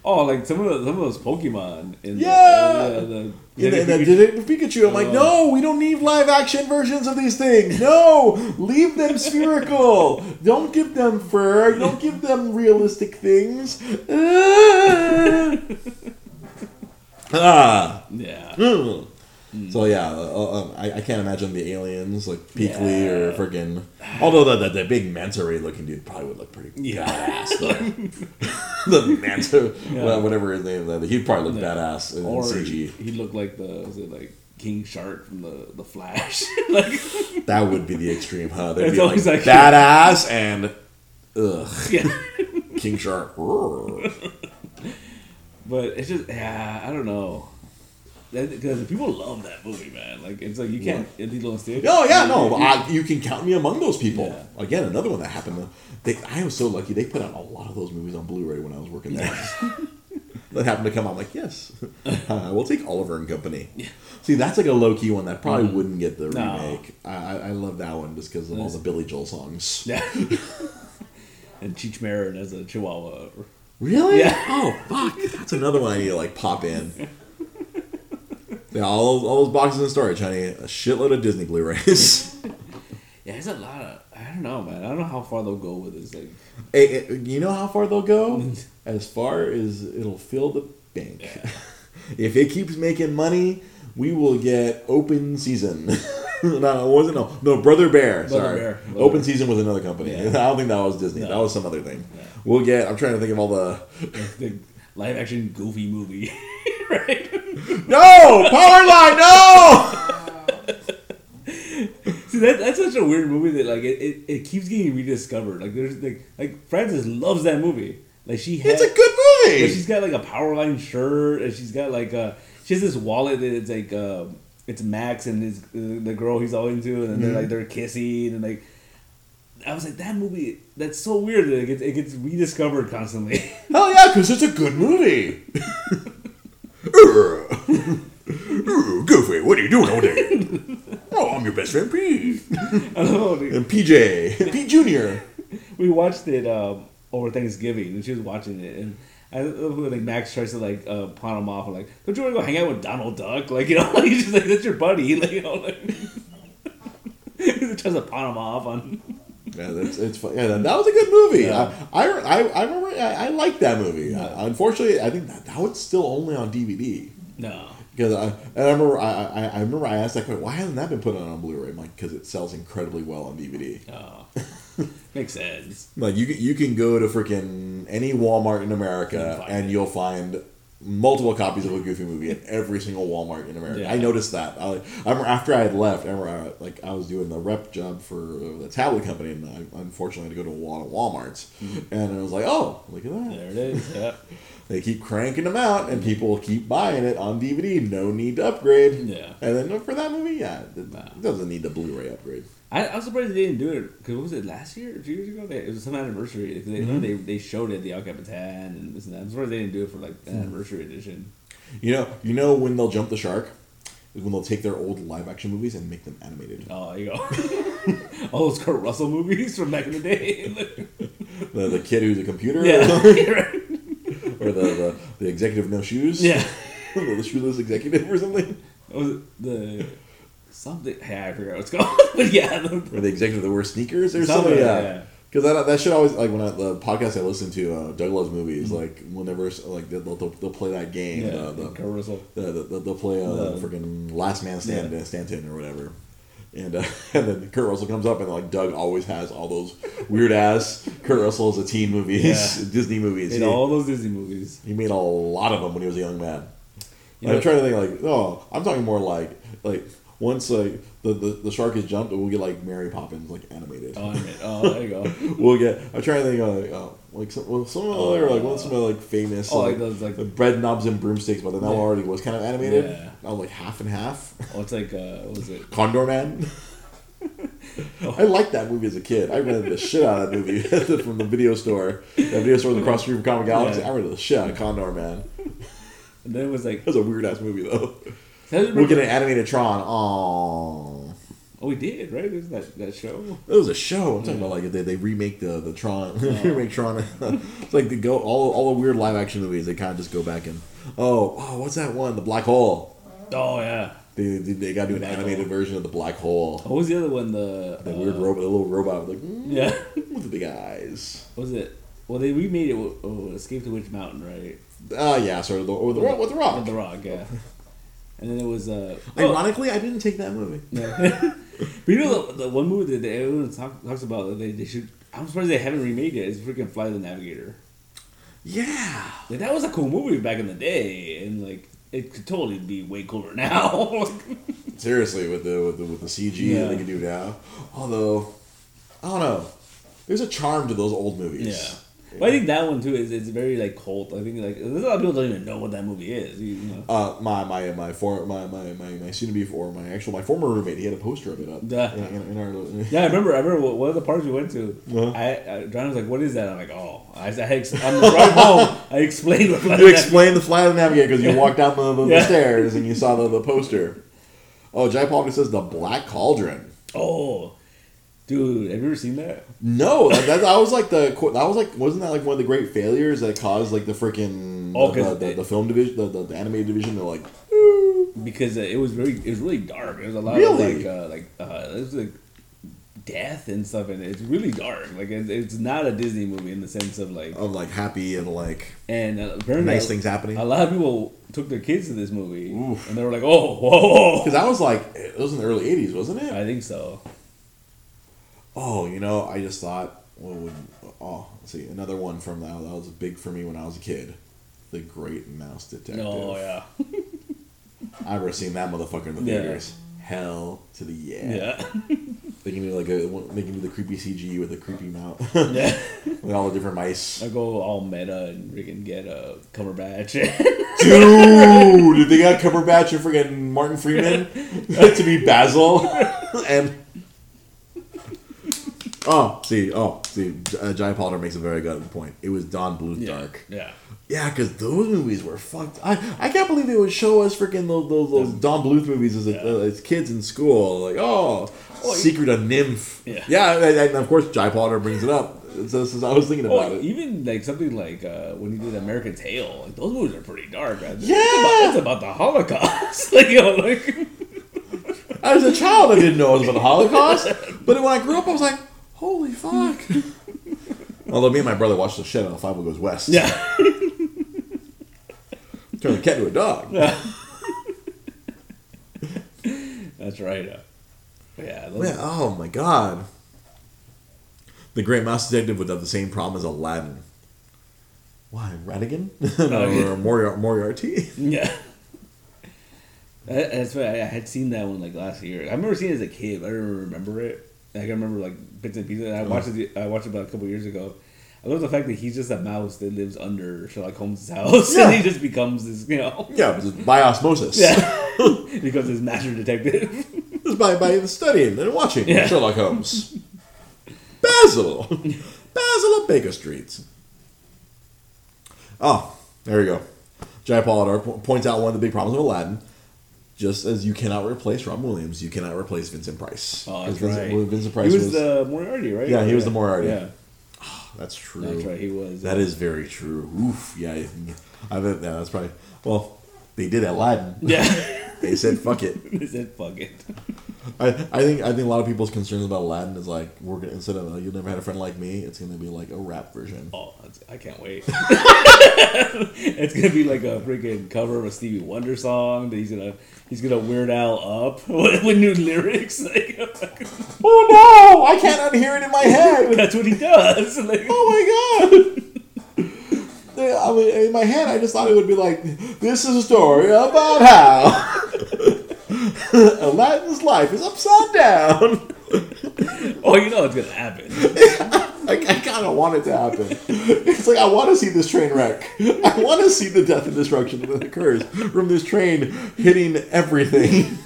oh, like some of the, some of those Pokemon. In Yeah! the, uh, the, and the, then that Detective Pikachu. I'm like, Oh. no, we don't need live action versions of these things. No, leave them spherical. Don't give them fur. Don't give them realistic things. ah. yeah. Mm. So yeah, uh, um, I, I can't imagine the aliens like Pleakley or Yeah. friggin' Although the, the, the big manta ray looking dude probably would look pretty Yeah. badass. though. the manta, Yeah. whatever his name, is, he'd probably look Yeah. badass in Or CG. he looked like the was it like King Shark from the the Flash. like That would be the extreme, huh? They'd be like, always badass and ugh, yeah. King Shark. But it's just yeah, I don't know. Because people love that movie, man. Like it's like you can't Lilo and Stitch. Oh yeah, no, I, you can count me among those people. Yeah. Again, another one that happened. They, I was so lucky. They put out a lot of those movies on Blu-ray when I was working there. that happened to come out. I'm like, yes, uh, we'll take Oliver and Company. See, that's like a low key one that probably wouldn't get the Mm. No. remake. I, I, I love that one just because of all the Billy Joel songs. Yeah. and Cheech Marin as a Chihuahua. Really? Yeah. Oh fuck, that's another one I need to like pop in. Yeah, all those, all those boxes in storage, honey. A shitload of Disney Blu-rays. Yeah, it's a lot of. I don't know, man. I don't know how far they'll go with this. Like, Hey, hey, you know how far they'll go? As far as it'll fill the bank. Yeah. if it keeps making money, we will get open season. no, it wasn't. No, no, Brother Bear. Brother sorry, Bear. Brother open Bear. season was another company. Yeah. I don't think that was Disney. No. That was some other thing. Yeah. We'll get. I'm trying to think of all the. the live action goofy movie, right? No, Powerline. No. See, that, that's such a weird movie that like it, it, it keeps getting rediscovered. Like there's like like Frances loves that movie. Like she has, It's a good movie. she's got like a power line shirt, and she's got like a she has this wallet that it's like uh, it's Max and his uh, the girl he's all into, and then they're like they're kissing and like. I was like that movie. That's so weird that it gets, it gets rediscovered constantly. Hell yeah, because it's a good movie. Goofy, what are you doing all day? oh, I'm your best friend, P. I don't know. dude. And PJ, P Junior. we watched it um, over Thanksgiving, and she was watching it, and I like Max tries to like uh, pawn him off, like, "Don't you want to go hang out with Donald Duck?" Like, you know, like he's just like, "That's your buddy," like, you know, like he tries to pawn him off on. Yeah, that's it's fun. Yeah, that, that was a good movie. Yeah. I, I, I, I remember. I, I liked that movie. Uh, unfortunately, I think that that was still only on DVD. No, Because I, and I remember, I, I, I remember I asked that question. Why hasn't that been put on Blu-ray? I'm like, because it sells incredibly well on DVD. oh, makes sense. Like you, can- you can go to freaking any Walmart in America and it. you'll find multiple copies of a Goofy movie in every single Walmart in America. Yeah. I noticed that. I, I remember after I had left, I remember I, like I was doing the rep job for uh, the tablet company, and I unfortunately had to go to a lot of WalMarts, mm-hmm. and I was like, oh, look at that. There it is. Yeah, They keep cranking them out, and people keep buying it on DVD. No need to upgrade. Yeah. And then for that movie, yeah, it Nah. doesn't need the Blu-ray upgrade. I, I was surprised they didn't do it because what was it last year two years ago? They, it was some anniversary. They, Mm-hmm. they they showed it the El Capitan and this and that. I'm surprised they didn't do it for like an anniversary edition. You know, you know when they'll jump the shark is when they'll take their old live-action movies and make them animated. Oh, there you go. All those Kurt Russell movies from back in the day. The, the kid who's a computer, yeah, right. Or the, the the executive no shoes, yeah. the shoeless executive or something, What was it the something? Hey, I forgot what it's called. but yeah, the, or the executive that wears sneakers or Something, something. yeah. Yeah. Because that, that shit always like when I, the podcast I listen to uh, Doug loves movies like whenever like they'll, they'll, they'll play that game Mm-hmm. yeah, the, the, the, they'll play uh, The- freaking Last Man Stand Yeah. Stanton or whatever, and uh, and then Kurt Russell comes up and like Doug always has all those weird ass Kurt Russell as a teen movies, Yeah. Disney movies. In He, all those Disney movies. he made a lot of them when he was a young man. You I'm trying to think like oh I'm talking more like like once like the, the, the shark is jumped we'll get like Mary Poppins like animated. Oh, I mean, oh, there you go. we'll get. I'm trying to think like, oh, like some, well, some of the other like one some of the like famous Oh, like like, those, like- the Bedknobs and Broomsticks, but then that one Yeah. already was kind of animated. Yeah. Oh, like half and half. Oh, it's like uh, what was it? Condorman. I liked that movie as a kid. I rented the shit out of that movie from the video store. The video store was across the street from Comic Galaxy. Yeah. I rented the shit out of Condorman. And then it was like, That was a weird ass movie though. We're remember- get an animated Tron. Oh, oh, we did right. There's that that show. it was a show. I'm talking about like they, they remake the the Tron, remake Tron. it's like they go all all the weird live action movies. They kind of just go back and oh oh what's that one? The Black Hole. Oh yeah. They they, they got to do an animated Hole. version of the Black Hole. What was the other one? The The uh, weird robot, the little robot with like mm, Yeah. with the big eyes. What was it? Well, they remade it. with- Oh, Escape to Witch Mountain, right? Oh yeah, sort of the or the Rock with the With Rock. The Rock, yeah. And then it was uh. oh, Ironically, I didn't take that movie. yeah. but you know the, the one movie that everyone talk, talks about that they, they should. I'm surprised they haven't remade it, it. Is freaking Fly the Navigator. Yeah. Like that was a cool movie back in the day, and like it could totally be way cooler now. Seriously, with the with the, with the CG Yeah. that they can do now. Although, I don't know. There's a charm to those old movies. yeah. But I think that one too is it's very like cult. I think like a lot of people don't even know what that movie is. You, you know. Uh, my my my for my my my, my soon to be or my actual my former roommate he had a poster of it up. Yeah. In, in, in our, Yeah, I remember. I remember one of the parks we went to. Uh-huh. I, I John was like, "What is that?" I'm like, "Oh." I, I the drive home, I explained what. you explained the Flight of the Navigator because you walked down the, the, the stairs and you saw the, the poster. Oh, Jai Paul says the Black Cauldron. Oh, dude, have you ever seen that? No, that, that, that was like the that was like wasn't that like one of the great failures that caused like the freaking Oh, the, the, it- the film division the, the, the animated division they're like Because it was very, it was really dark. There was a lot Really? of like, uh, like, uh, there's like death and stuff, and it's really dark. Like, it, it's not a Disney movie in the sense of like, of like happy and like and uh, apparently nice things happening. A lot of people took their kids to this movie, Oof. and they were like, "Oh, whoa!" Because that was like it was in the early '80s, wasn't it? I think so. Oh, you know, I just thought, what would oh, let's see, another one from that that was big for me when I was a kid, The Great Mouse Detective. Oh yeah, I remember seen that motherfucker in the Yeah. theaters. Hell to the yeah. yeah, They give me like a they me the creepy CG with a creepy mouth yeah. with all the different mice. I go all meta and freaking get a Cumberbatch. Dude, they got Cumberbatch and freaking Martin Freeman to be Basil, and oh, see, oh, see, uh, Jai Potter makes a very good point. It was Don Bluth yeah, Dark. yeah. Yeah, because those movies were fucked. I, I can't believe they would show us freaking those, those, those Don Bluth movies as, a, Yeah. as kids in school. Like, oh, Oh, Secret of NIMH. Yeah. yeah, and, and of course Jai Potter brings it up. So, so I was thinking about Oh, it. even like something like uh, when he did American Tail, like those movies are pretty dark. Man. Yeah! it's about, it's about the Holocaust. like, you know, like As a child, I didn't know it was about the Holocaust, but when I grew up, I was like, holy fuck. Although me and my brother watched the shit out of Fievel Goes West. yeah, Turn a cat into a dog. that's right. Uh, yeah, those, Man, oh my god. The Great Mouse Detective would have the same problem as Aladdin. Why, Ratigan? Oh, yeah. or Moriar- Moriarty? yeah. That's why I had seen that one like last year. I remember seeing it as a kid. But I don't remember it. Like, I remember like bits and pieces. I oh. watched it. I watched it about a couple years ago. I love the fact that he's just a mouse that lives under Sherlock Holmes' house, Yeah. and he just becomes this, you know, Yeah, by osmosis. yeah, becomes his master detective. Just by, by studying and watching Yeah. Sherlock Holmes. Basil! Basil of Baker Street. Oh, there you go. Jai Pollard po- points out one of the big problems of Aladdin. Just as you cannot replace Robin Williams, you cannot replace Vincent Price. Oh, that's Vincent, right. Vincent He Price was, was, the Moriarty, right? Yeah, he was the Moriarty. Yeah, ah, That's true. that's right. He was. That is very true. Oof. Yeah, I I bet yeah, that's probably. Well, they did Aladdin. Yeah, They said fuck it. they said, "Fuck it." I, I think I think a lot of people's concerns about Aladdin is like we're gonna instead of uh, you'll never had a friend like me, it's gonna be like a rap version. Oh, I can't wait. it's gonna be like a freaking cover of a Stevie Wonder song that he's gonna he's gonna weird Al up with, with new lyrics. Like, Oh no! I can't unhear it in my head. that's what he does. Like, oh my god! I mean, in my head, I just thought it would be like, "This is a story about how Aladdin's life is upside down." oh, you know it's gonna happen. I, I kind of want it to happen. It's like I want to see this train wreck. I want to see the death and destruction that occurs from this train hitting everything.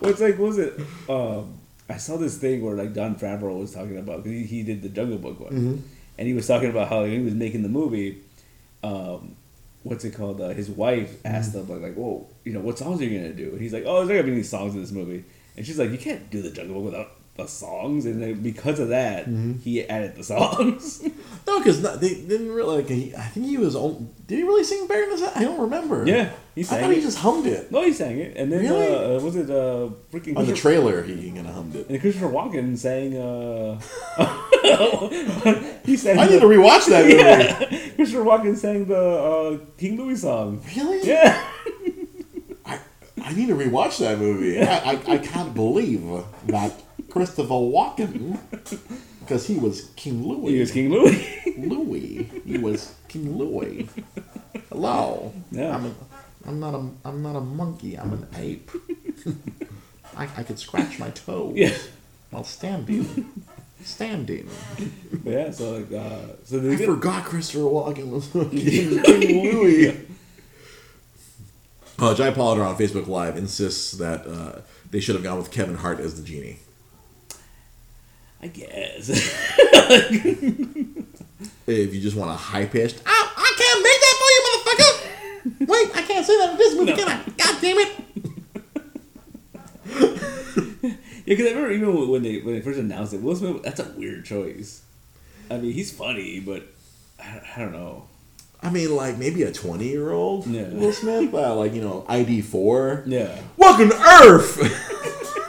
Well, it's like, what was it? Um, I saw this thing where like Jon Favreau was talking about he, he did the Jungle Book one, Mm-hmm. And he was talking about how he was making the movie. Um, what's it called? Uh, his wife asked Mm-hmm. him like, like, "Whoa, you know, what songs are you gonna do?" And he's like, "Oh, there's not gonna be any songs in this movie." And she's like, "You can't do the Jungle Book without the songs." And then because of that, Mm-hmm. he added the songs. No, because they didn't really. Like, he, I think he was. Did he really sing "Bear in the Sun"? I don't remember. yeah, he sang. I thought it. he just hummed it no, he sang it, and then Really? uh, was it uh, freaking on the trailer. He, he kind of hummed it. And Christopher Walken sang. Uh, he said I need to rewatch that movie. Yeah, Christopher Walken sang the uh, King Louis song. Really? Yeah, I, I need to rewatch that movie. I, I, I can't believe that Christopher Walken, because he was King Louis. he was King Louis. Louis. He was King Louis. Hello. Yeah. I'm, a, I'm not a I'm not a monkey. I'm an ape. I, I could scratch my toes. Yeah. I'll stand you. Standing. Yeah, so like, uh, so I they get, forgot Christopher Walken was King King Louis. Uh, Jai Pollard on Facebook Live insists that uh, they should have gone with Kevin Hart as the genie. I guess. If you just want a high pitched, oh, I can't make that for you, motherfucker. Wait, I can't say that in this movie, No. can I? God damn it! yeah, because I remember even when they when they first announced it, Will Smith. That's a weird choice. I mean, he's funny, but I, I don't know. I mean, like maybe a twenty-year-old Yeah. Will Smith, uh, like you know, ID four. Yeah, Welcome to Earth.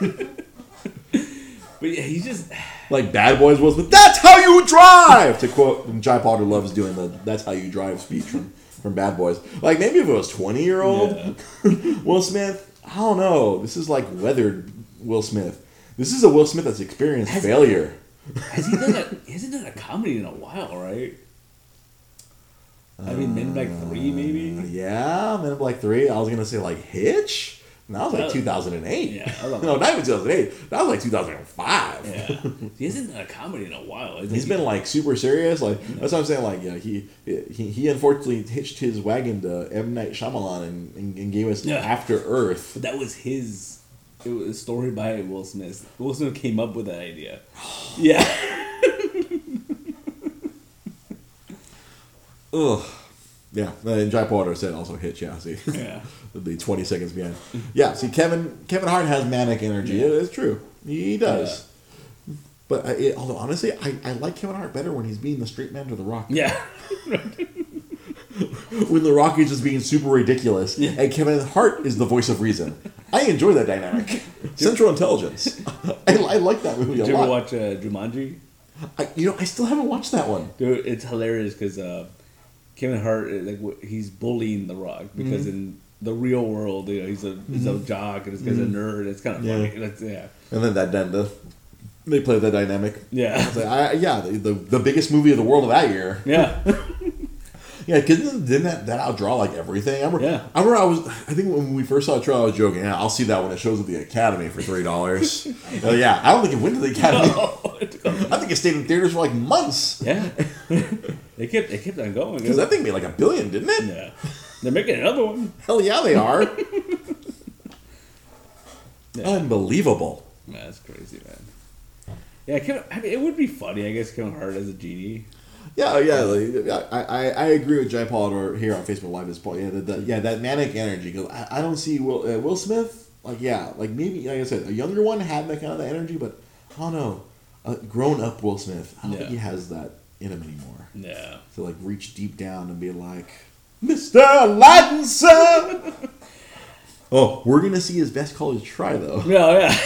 but yeah, he's just like Bad Boys Will Smith. That's how you drive. To quote Jai Potter loves doing the "That's how you drive" speech from from Bad Boys. Like maybe if it was twenty-year-old Will Smith, I don't know. This is like weathered Will Smith. This is a Will Smith that's experienced Has- failure. has he done a he hasn't done a comedy in a while, right? I mean, Men in Black Three, Uh, maybe. yeah, Men in Black Three. I was gonna say like Hitch. And that was like That- 2008. yeah, I no, not even 2008. That was like 2005. Yeah, he hasn't done a comedy in a while. He's like- been like super serious. Like that's what I'm saying. Like yeah, he he, he unfortunately hitched his wagon to M Night Shyamalan and, and, and gave us Yeah. After Earth. But that was his. It was a story by Will Smith. Will Smith came up with that idea. Yeah. Ugh. Yeah, and Jai Porter said also Hitch. Yeah, see, Yeah. It'd be 20 seconds behind. Yeah, see, Kevin Kevin Hart has manic energy. Yeah. It is true. He, does. But I, it, although honestly, I, I like Kevin Hart better when he's being the straight man to the Rock. Yeah. when the Rock is just being super ridiculous, Yeah. and Kevin Hart is the voice of reason. I enjoy that dynamic. Central Intelligence. I, I like that movie Did a you ever lot. watch uh, Jumanji? I, you know, I still haven't watched that one. Dude, it's hilarious because uh, Kevin Hart, uh, like, he's bullying The Rock because Mm-hmm. in the real world, you know, he's a he's a jock and this guy's a nerd. It's kind of Yeah. funny. Like, yeah. And then that then the, they play that dynamic. Yeah. It's like, I, yeah, the, the the biggest movie of the world of that year. Yeah. Yeah, didn't, didn't that, that outdraw like everything? I remember, Yeah. I remember I was, I think when we first saw the trailer, I was joking, yeah, I'll see that when it shows at the Academy for $3. Uh, yeah, I don't think it went to the Academy. I think it stayed in theaters for like months. yeah. they kept they kept on going. Because that thing made like a billion, didn't it? yeah. They're making another one. Hell yeah, they are. Yeah. Unbelievable. Man, that's crazy, man. Yeah, Kevin, I mean, it would be funny, I guess, Kevin Hart as a genie. Yeah, yeah, like, I, I, I agree with Jay Pollard here on Facebook Live. This point, yeah, that, that, yeah, that manic energy. Because I, I don't see Will uh, Will Smith. Like, yeah, like maybe like I said, a younger one had that kind of that energy, but I don't know. A grown up Will Smith, I don't think he has that in him anymore. Yeah. To like reach deep down and be like, Mister Aladdin, son. oh, we're gonna see his best college try though. No, yeah.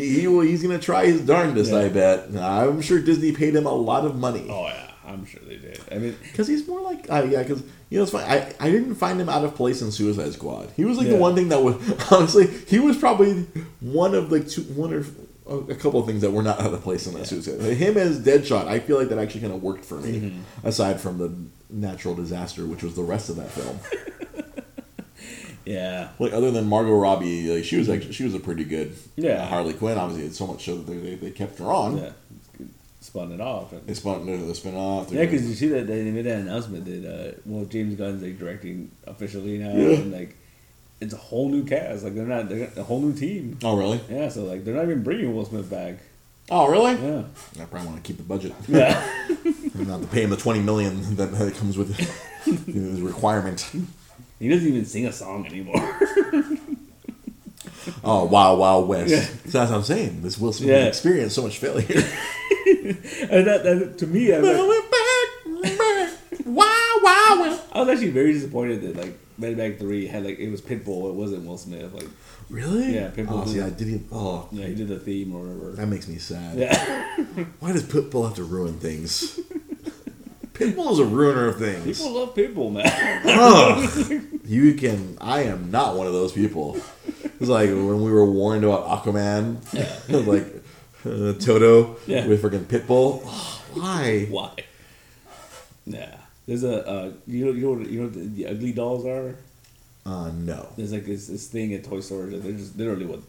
He, he will, he's gonna try his darndest. Yeah. I bet. I'm sure Disney paid him a lot of money. Oh, yeah. I'm sure they did. I mean, Because he's more like, uh, yeah, because, you know, it's funny. I, I didn't find him out of place in Suicide Squad. He was like Yeah. the one thing that was, honestly, he was probably one of the two, one or a couple of things that were not out of place in that Suicide. Him as Deadshot, I feel like that actually kind of worked for me, Mm-hmm. aside from the natural disaster, which was the rest of that film. yeah. like, other than Margot Robbie, like, she was actually, she was a pretty good Yeah. uh, Harley Quinn. Obviously, it's so much so that they, they, they kept her on. Yeah. Spun it off. And, They spun it. the spin off. yeah, because you see that they made that announcement that, uh, well, James Gunn's like directing officially now. Yeah. And, like, it's a whole new cast. Like, they're not, they're a whole new team. Oh, really? Yeah, so, like, they're not even bringing Will Smith back. Oh, really? Yeah. I probably want to keep the budget. Yeah. not to pay him the twenty million that, that comes with his requirement. He doesn't even sing a song anymore. Oh, Wild Wild West. Yeah. So that's what I'm saying. This Will Smith Yeah. experienced so much failure. and that, that, to me, I was, like, Wild West. I was actually very disappointed that, like, Mad Max 3 had, like, it was Pitbull. It wasn't Will Smith. Like, Really? Yeah, Pitbull Oh, see, I didn't. Oh, yeah, he did the theme or whatever. that makes me sad. Yeah. Why does Pitbull have to ruin things? Pitbull is a ruiner of things. People love Pitbull, man. Ugh. you can. I am not one of those people. It's like when we were warned about Aquaman, like uh, Toto Yeah. with freaking Pitbull. Oh, why? Why? Nah. There's a, uh, you know, you know, what- you know what the, the ugly dolls are? Uh, no. There's like this, this thing at Toy Story that they're just literally what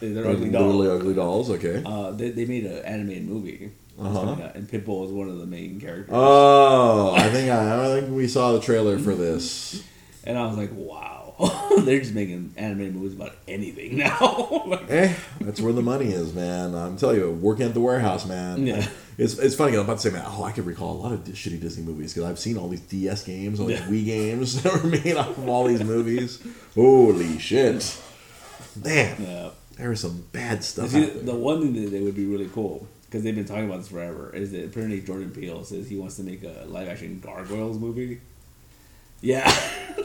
they're Like ugly dolls. literally ugly dolls. Okay. Uh, they, they made an animated movie. Uh-huh. out, And Pitbull is one of the main characters. Oh, I think I, I think we saw the trailer for this. and I was like, wow. They're just making animated movies about anything now. like, Eh, that's where the money is, man. I'm telling you, working at the warehouse, man. Yeah. It's it's funny. I'm about to say, man. Oh, I can recall a lot of shitty Disney movies because I've seen all these DS games, all these Yeah. Wii games that were made off of all these movies. Holy shit, man! yeah. There was some bad stuff. See, the one thing that, that would be really cool because they've been talking about this forever is that apparently Jordan Peele says he wants to make a live action Gargoyles movie. Yeah,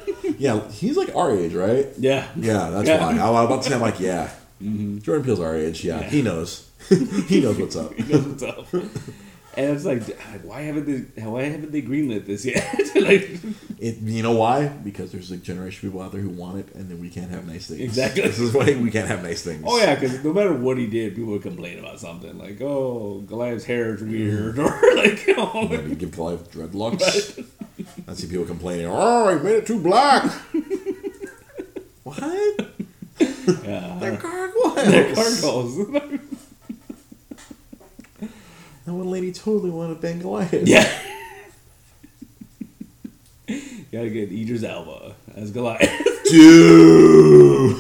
Yeah, he's like our age, right? yeah, Yeah, that's Yeah. why. I was about to say, I'm like, yeah. Mm-hmm. Jordan Peele's our age. Yeah, Yeah. he knows. he knows what's up. He knows what's up. And it's like, like, why haven't they? Why haven't they greenlit this yet? like, It, you know why? Because there's a generation of people out there who want it, and then we can't have nice things. Exactly. This is why we can't have nice things. oh yeah, because no matter what he did, people would complain about something like, oh, Goliath's hair is weird, mm. or like, you know, Goliath dreadlocks. I see people complaining. Oh, he made it too black. what? yeah, They're they're gargoyles. That one lady totally wanted to bang Goliath. yeah. you gotta get Idris Elba as Goliath. Dude.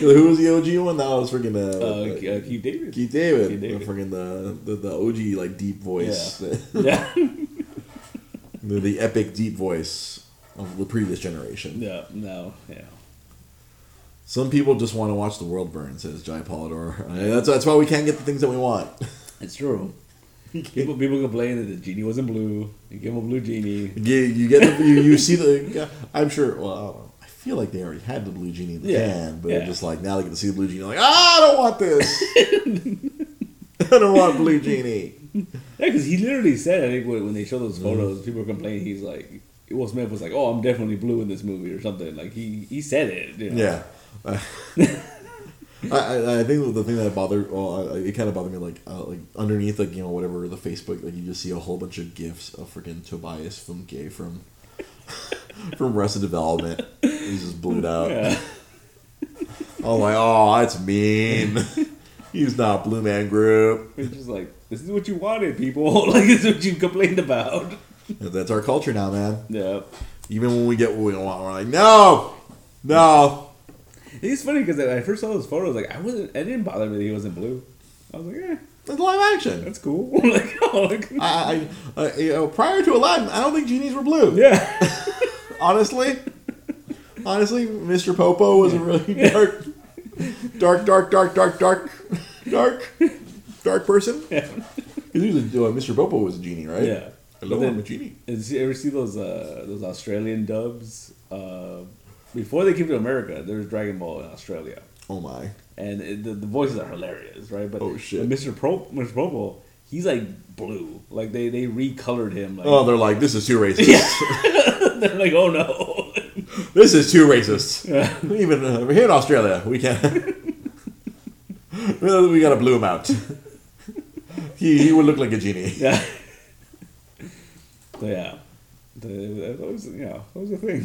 Who was the OG one? That was freaking uh, Uh, uh, Keith David. Keith David. Keith David. The freaking the, the the OG like deep voice. Yeah. the, the epic deep voice of the previous generation. yeah. No. Yeah. Some people just want to watch the world burn, says Jai Polidor. That's that's why we can't get the things that we want. It's true. People people complain that the genie wasn't blue. You give him a blue genie. You, you get the, you, you see the. I'm sure. Well, I, don't know. I feel like they already had the blue genie in the Yeah, can, but yeah. just like now they get to see the blue genie. Like, ah, I don't want this. I don't want blue genie. Yeah, because he literally said, I think when, they showed those Mm-hmm. photos, people were complaining. He's like, Will Smith was like, "Oh, I'm definitely blue in this movie" or something. Like he he said it. You know? Yeah. I, I, I think the thing that bothered, well, I- it kind of bothered me, like, uh, like underneath, like you know, whatever the Facebook, like you just see a whole bunch of gifs of freaking Tobias from Gay from from Arrested Development. He's just blued out. Yeah. I'm like, oh, that's mean. He's not Blue Man Group. It's just like this is what you wanted, people. like this is what you complained about. That's our culture now, man. Yeah. Even when we get what we want, we're like, no, no. It's funny because when I first saw those photos, like I wasn't, it didn't bother me that he wasn't blue. I was like, eh, It's live action. that's cool. like, oh, like, I, I, uh, you know, prior to Aladdin, I don't think genies were blue. yeah, Honestly, honestly, Mr. Popo was a really dark, dark, dark, dark, dark, dark, dark, dark person. yeah, He was a, uh, Mr. Popo was a genie, right? yeah. Hello, But then- I'm a genie. Did you ever see those uh, those Australian dubs? Uh, before they came to America, there was Dragon Ball in Australia, Oh my. and it, the, the voices are hilarious, right? But Oh, shit. but Mr. Pro, Mr. Popo, he's like blue. Like they they recolored him. Like Oh, they're like, this is too racist. they're like, oh no. This is too racist. Yeah. Even uh, here in Australia, we can't. we gotta blue him out. he, he would look like a genie. Yeah. So yeah, the, that was you know that was a thing.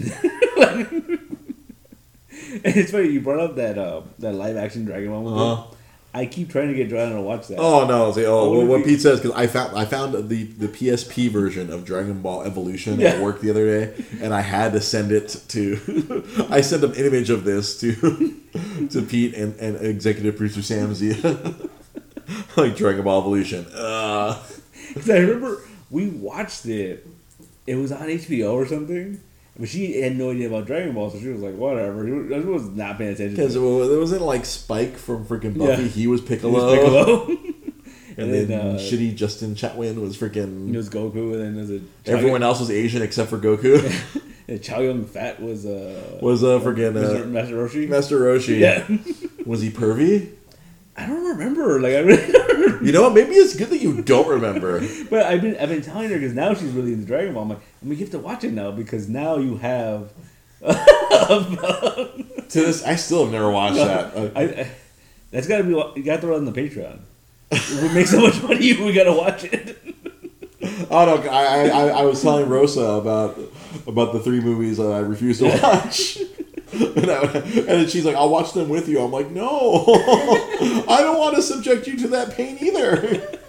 it's funny you brought up that uh, that live action Dragon Ball movie. Uh-huh. I keep trying to get Joanna to watch that. Oh no! See, oh, What what? Pete says because I found I found the the PSP version of Dragon Ball Evolution at Yeah. work the other day, and I had to send it to. I sent an image of this to to Pete and, and executive producer Sam Zia, like Dragon Ball Evolution. Uh, 'Cause I remember we watched it. It was on HBO or something. But she had no idea about Dragon Ball, so she was like, "Whatever." She was not paying attention. Because it wasn't like Spike from freaking Buffy. Yeah. He was. Piccolo, It was Piccolo. and, and then, uh, shitty Justin Chatwin was freaking. it was Goku, and then there's a Everyone else was Asian except for Goku. And Chow Yun Fat was uh was uh, freaking uh, Master Roshi. Master Roshi. Yeah. Was he pervy? I don't remember. Like I really don't remember. You know what? Maybe it's good that you don't remember. But I've been I've been telling her because now she's really into Dragon Ball. I'm like, I mean, you have to watch it now because now you have. to this, I still have never watched that. Uh, I, I, that's got to be. You got to throw it on the Patreon. We make so much money, we got to watch it. oh no! I, I I was telling Rosa about about the three movies that I refused to watch. and, I, and then she's like, I'll watch them with you. I'm like, no, I don't want to subject you to that pain either.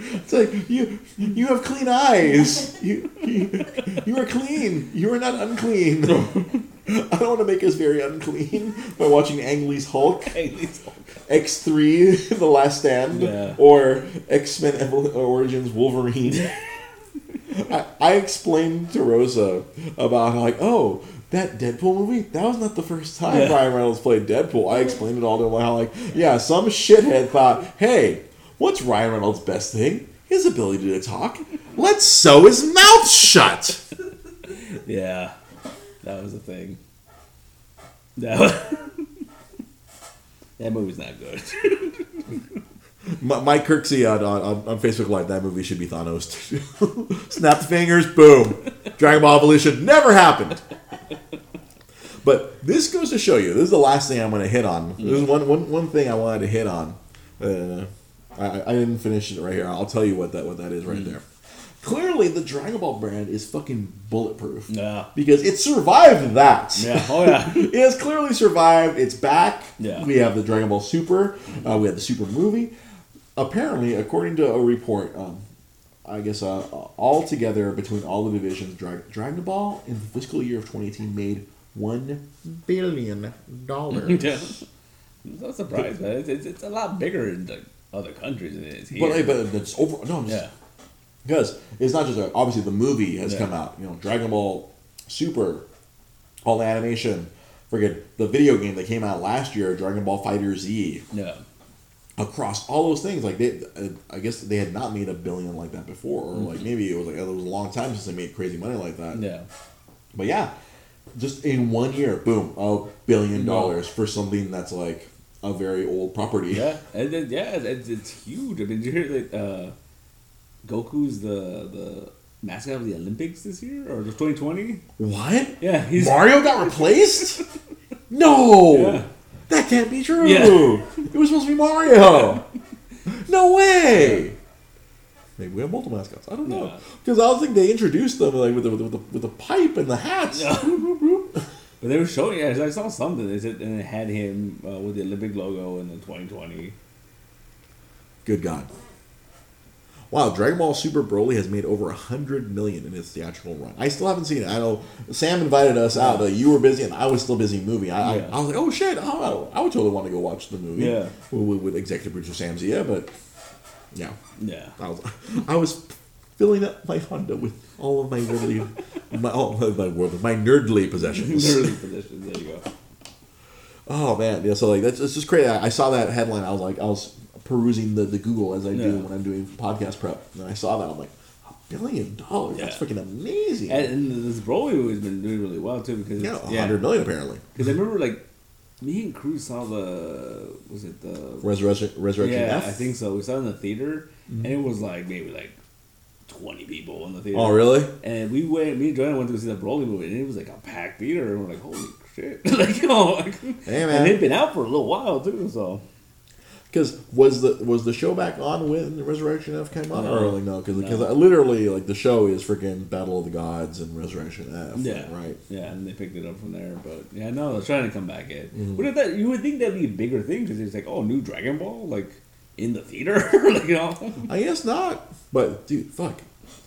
It's like you you have clean eyes. You you, you are clean. You are not unclean. I don't want to make us very unclean by watching Ang Lee's Hulk, X three, The Last Stand, Yeah. or X Men Origins Wolverine. I, I explained to Rosa about like, oh, that Deadpool movie, that was not the first time Yeah. Ryan Reynolds played Deadpool. I explained it all to him how, like, yeah, some shithead thought, hey, what's Ryan Reynolds' best thing? His ability to talk. Let's sew his mouth shut. Yeah, that was the thing. That, that movie's not good. Mike Kirksey on, on, on Facebook Live, that movie should be Thanos. Snap the fingers, boom. Dragon Ball Evolution never happened. But this goes to show you, this is the last thing I'm going to hit on. This is one, one, one thing I wanted to hit on. Uh, I, I didn't finish it right here. I'll tell you what that what that is right there. Clearly, the Dragon Ball brand is fucking bulletproof. Yeah. Because it survived that. Yeah. Oh yeah. it has clearly survived. It's back. Yeah. We have the Dragon Ball Super. Uh, we have the Super movie. Apparently, according to a report, um, I guess uh, all together between all the divisions, Dra- Dragon Ball in the fiscal year of 2018 made one billion dollars. not surprised, man. It's, it's, it's a lot bigger Than, other countries it is here. But hey, but it's over. No, I'm just, yeah. because it's not just a, obviously the movie has Yeah. come out. You know, Dragon Ball Super, all the animation. Forget the video game that came out last year, Dragon Ball FighterZ. Yeah. across all those things like they i guess they had not made a billion like that before or like mm-hmm. maybe it was like it was a long time since they made crazy money like that Yeah. but yeah just in one year boom a billion mm-hmm. dollars for something that's like a very old property Yeah. And it, yeah, it's, it's huge. I mean, you hear that uh, Goku's the the mascot of the Olympics this year or the 2020? what Yeah, he's mario got replaced no Yeah. that can't be true Yeah. it was supposed to be mario no way Maybe we have multiple mascots. I don't know Yeah. because I was think they introduced them like with the, with the, with the pipe and the hats. But they were showing. Yeah, I saw something. They said, and it had him uh, with the Olympic logo in the 2020. Good God. Wow, Dragon Ball Super Broly has made over a hundred million in its theatrical run. I still haven't seen it. I know Sam invited us out, but you were busy and I was still busy moving. I, Yeah. I, I was like, oh shit, oh, I would totally want to go watch the movie. Yeah. with, with executive producer Sam Zia, but yeah, Yeah. I was I was filling up my Honda with all of my nerdly, my all of my world, my nerdly possessions. Early positions. There you go. Oh man, yeah. So like that's it's just crazy. I, I saw that headline. I was like, I was perusing the, the Google as I do when I'm doing podcast prep, and I saw that. I'm like, a billion dollars. That's freaking amazing. And, and this Broly movie's been doing really well too because yeah, it's, a hundred million apparently. Because I remember like me and Cruz saw the was it the Resurrection, Resurrection yeah F. I think so. We saw it in the theater mm-hmm. and it was like maybe like twenty people in the theater. Oh really? And we went, me and Joanna went to see the Broly movie, and it was like a packed theater, and we're like, holy shit! like, you know, like, Hey, man. and they'd been out for a little while too, so Because was the was the show back on when the Resurrection F came on, No. or like no? Because No. literally like the show is freaking Battle of the Gods and Resurrection F. yeah, Right. yeah, and they picked it up from there. But yeah, no, they're trying to come back in. Mm-hmm. But if that, you would think that'd be a bigger thing because it's like, oh, new Dragon Ball, like in the theater, like you know, I guess not. But dude, fuck.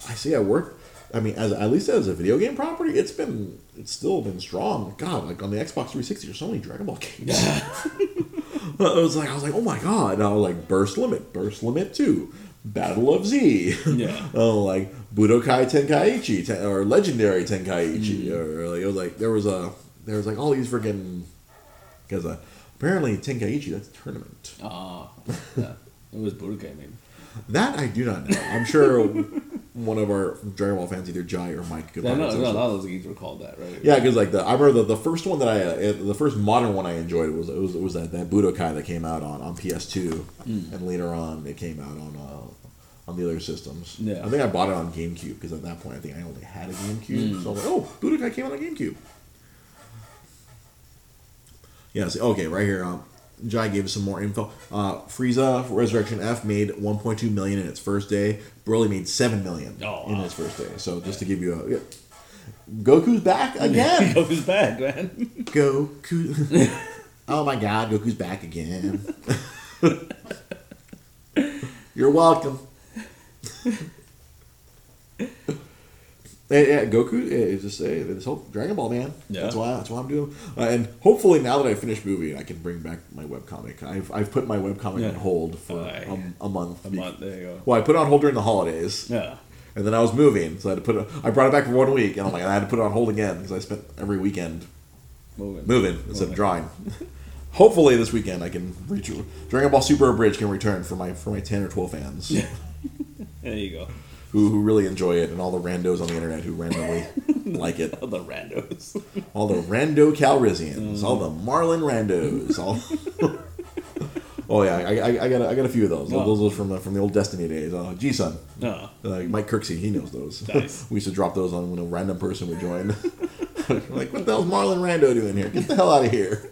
I see. I work. I mean, as at least as a video game property, it's been it's still been strong. God, like on the Xbox 360, there's so many Dragon Ball games. I was like, I was like, oh my god! And I was like, Burst Limit, Burst Limit Two, Battle of Z. Yeah. oh, like Budokai Tenkaichi ten, or Legendary Tenkaichi, Mm. or like it was like there was a there was like all these freaking because uh, apparently Tenkaichi that's a tournament. Ah, yeah, it was Budokai maybe. That I do not know. I'm sure one of our Dragon Ball fans, either Jai or Mike, could Yeah, no, no, a lot of those games were called that, right? Yeah, because like the I remember the, the first one that I uh, the first modern one I enjoyed was it was, it was that, that Budokai that came out on, on PS2, Hmm. and later on it came out on uh, on the other systems. Yeah. I think I bought it on GameCube because at that point I think I only had a GameCube, Hmm. so I was like, oh, Budokai came out on GameCube. Yeah, so, okay, right here. Um, Jai gave us some more info. Uh, Frieza Resurrection F made 1.2 million in its first day. Broly made 7 million Oh, in its first day. So just to give you a, yeah. Goku's back again. Goku's back, man. Goku. oh my God, Goku's back again. You're welcome. Yeah, yeah, Goku is just uh, this whole Dragon Ball man. Yeah. That's why that's why I'm doing. Uh, and hopefully now that I finish movie, I can bring back my webcomic. I've I've put my webcomic Yeah. on hold for Aye. a, a month. A month. There you go. Well, I put it on hold during the holidays, Yeah. and then I was moving, so I had to put it. I brought it back for one week, and I'm like, I had to put it on hold again because I spent every weekend Moving. moving instead of drawing. Hopefully this weekend I can reach Dragon Ball Super Abridged can return for my for my ten or twelve fans Yeah. There you go. Who who really enjoy it and all the randos on the internet who randomly like it. All the randos. All the rando Calrissians, all the Marlon randos, all. oh yeah, I, I, I got a, I got a few of those. Oh. Those are from the, from the old Destiny days. Uh, G Sun, No. uh, Mike Kirksey, he knows those. Nice. we used to drop those on when a random person would join. like, what the hell's Marlon Rando doing here? Get the hell out of here!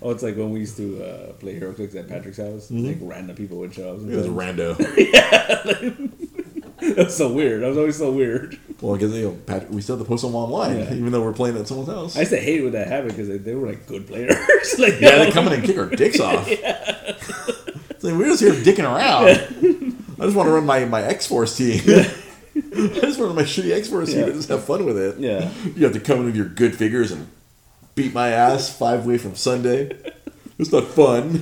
Oh, it's like when we used to uh, play HeroClix at Patrick's house. Like random people would show up. It was rando. That was so weird. That was always so weird. Well, because you know, Patrick, we still have to post them online, Yeah. even though we're playing at someone's house. I used to hate when that happened because they, they were like good players. like yeah, they come in and kick our dicks off. It's like, we're just here dicking around. I just want to run my, my X Force team. I just want to run my shitty X Force team Yeah. and just have fun with it. Yeah. You have to come in with your good figures and beat my ass five way from Sunday. It's not fun.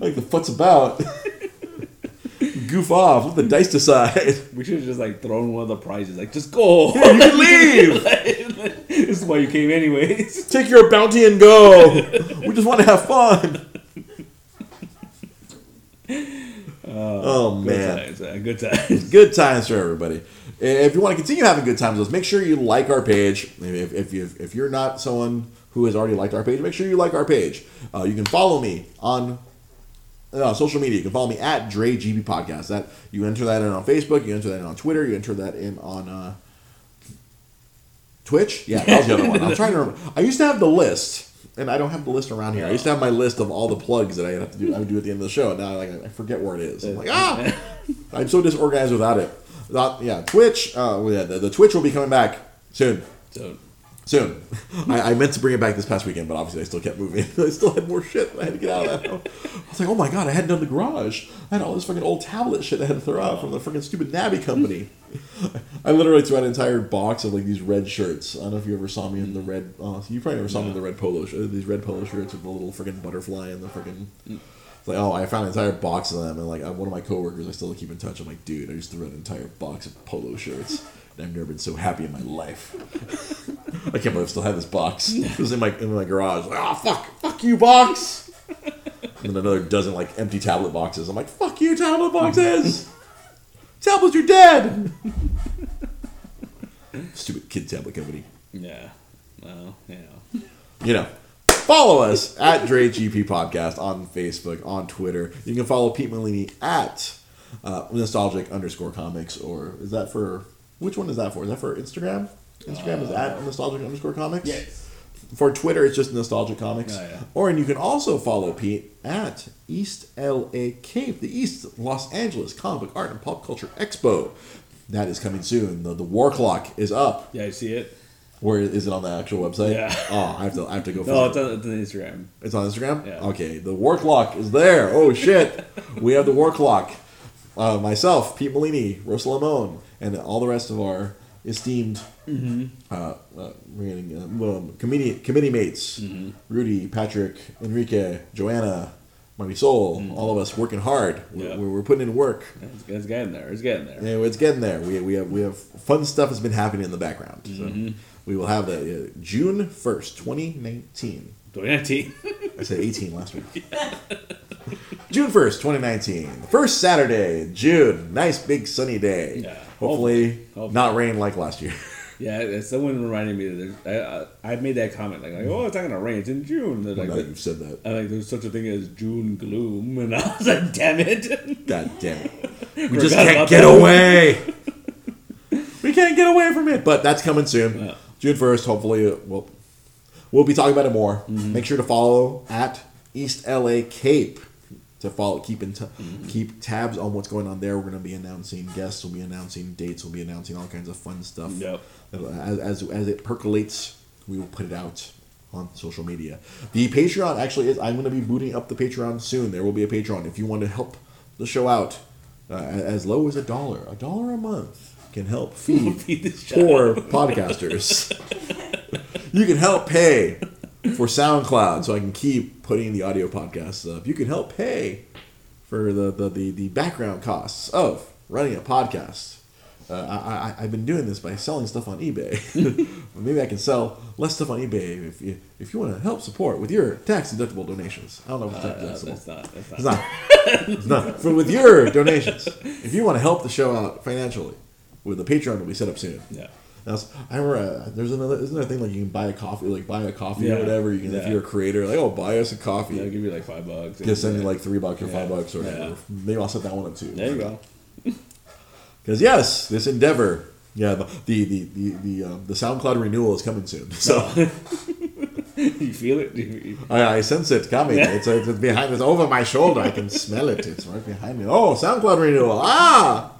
like the fuck's about. Goof off. Let the dice decide. We should have just like thrown one of the prizes. Like, just go. You can leave. this is why you came anyways. Take your bounty and go. We just want to have fun. oh Good man, times, man. Good times. good times for everybody. If you want to continue having good times with us, make sure you like our page. If, if, you, if you're not someone who has already liked our page, make sure you like our page. Uh, you can follow me on uh, social media. You can follow me at Dre GB Podcast. That you enter that in on Facebook. You enter that in on Twitter. You enter that in on uh, Twitch. Yeah, that was the other one. I'm trying to remember. I used to have the list, and I don't have the list around here. I used to have my list of all the plugs that I have to do. I would do at the end of the show. And now like I forget where it is. I'm like ah, I'm so disorganized without it. Not, yeah, Twitch. Uh, yeah, the, the Twitch will be coming back soon. So, Soon. I, I meant to bring it back this past weekend, but obviously I still kept moving. I still had more shit I had to get out of that. I was like, oh my god, I hadn't done the garage. I had all this fucking old tablet shit I had to throw out from the fucking stupid Nabi company. I literally threw out an entire box of like these red shirts. I don't know if you ever saw me in the red. Uh, you probably never saw me in the red polo shirt. These red polo shirts with the little freaking butterfly and the freaking. It's like, oh, I found an entire box of them, and like uh, one of my coworkers, I still keep in touch. I'm like, dude, I just threw out an entire box of polo shirts, I've never been so happy in my life. I can't believe I still have this box. It was in my in my garage. Like, oh fuck, fuck you, box. And then another dozen like empty tablet boxes. I'm like, fuck you, tablet boxes. Tablets, you're dead. Stupid kid tablet company. yeah. Well, you know. You know. Follow us at Dre GP Podcast on Facebook, on Twitter. You can follow Pete Malini at uh, nostalgic underscore comics, or is that for which one is that for? Is that for Instagram? Instagram is at uh, nostalgic underscore comics. Yes. For Twitter, it's just nostalgic comics. Oh, yeah. Or and you can also follow Pete at East LA Cape, the East Los Angeles Comic Book Art and Pop Culture Expo. That is coming soon. The, the War Clock is up. Yeah, I see it. Where is it on the actual website? Yeah. Oh, I have to. I have to go. No, find it's it. on, it's on Instagram. It's on Instagram. Yeah. Okay, the War Clock is there. Oh shit, we have the War Clock. Uh, myself, Pete Molini, Rosa Lamone, and all the rest of our esteemed Mm-hmm. uh, uh, uh, committee committee mates, Mm-hmm. Rudy, Patrick, Enrique, Joanna, Marisol, all of us working hard. We're, Mm-hmm. Yeah. we're, putting in work. It's, it's getting there. It's getting there. Anyway, it's getting there. We, we have we have fun stuff has been happening in the background. Mm-hmm. So we will have the uh, June first, twenty nineteen. 2019. I said 18 last week. June 1st, 2019. First Saturday, June. Nice big sunny day. Yeah. Hopefully, Hopefully. not rain like last year. yeah, someone reminded me that there's, I, I I made that comment like, like, oh, it's not gonna rain. It's in June. They're like, you've said that. I like there's such a thing as June gloom, and I was like, damn it. God damn it. We just can't get away. we can't get away from it. But that's coming soon. Yeah. June 1st, hopefully, we'll, we'll be talking about it more. Mm-hmm. Make sure to follow at East LA Cape. to follow, keep in t- keep tabs on what's going on there. We're going to be announcing guests. We'll be announcing dates. We'll be announcing all kinds of fun stuff. Yep. As, as, as it percolates, we will put it out on social media. The Patreon actually is. I'm going to be booting up the Patreon soon. There will be a Patreon if you want to help the show out. Uh, as low as a dollar, a dollar a month can help feed poor podcasters. you can help pay for SoundCloud so I can keep putting the audio podcasts up. You can help pay for the, the, the, the background costs of running a podcast. Uh, I, I, I've been doing this by selling stuff on eBay. Maybe I can sell less stuff on eBay if you, if you want to help support with your tax deductible donations. I don't know if it's tax Uh, deductible. that's not. That's not. It's not. it's not. For with your donations, if you want to help the show out financially, with the Patreon will be set up soon. Yeah. That's, I remember uh, there's another isn't there a thing like you can buy a coffee like buy a coffee Yeah. or whatever. You can if you're a creator like oh buy us a coffee. Yeah, I'll give you like five bucks. Just send me like three bucks or five bucks or whatever. Yeah. Maybe I'll set that one up too. There you go. Because yes, this endeavor, yeah, the the the the, the, um, the SoundCloud renewal is coming soon. So you feel it? You- I, I sense it coming. Yeah. It's, it's behind. It's over my shoulder. I can smell it. It's right behind me. Oh, SoundCloud renewal. Ah.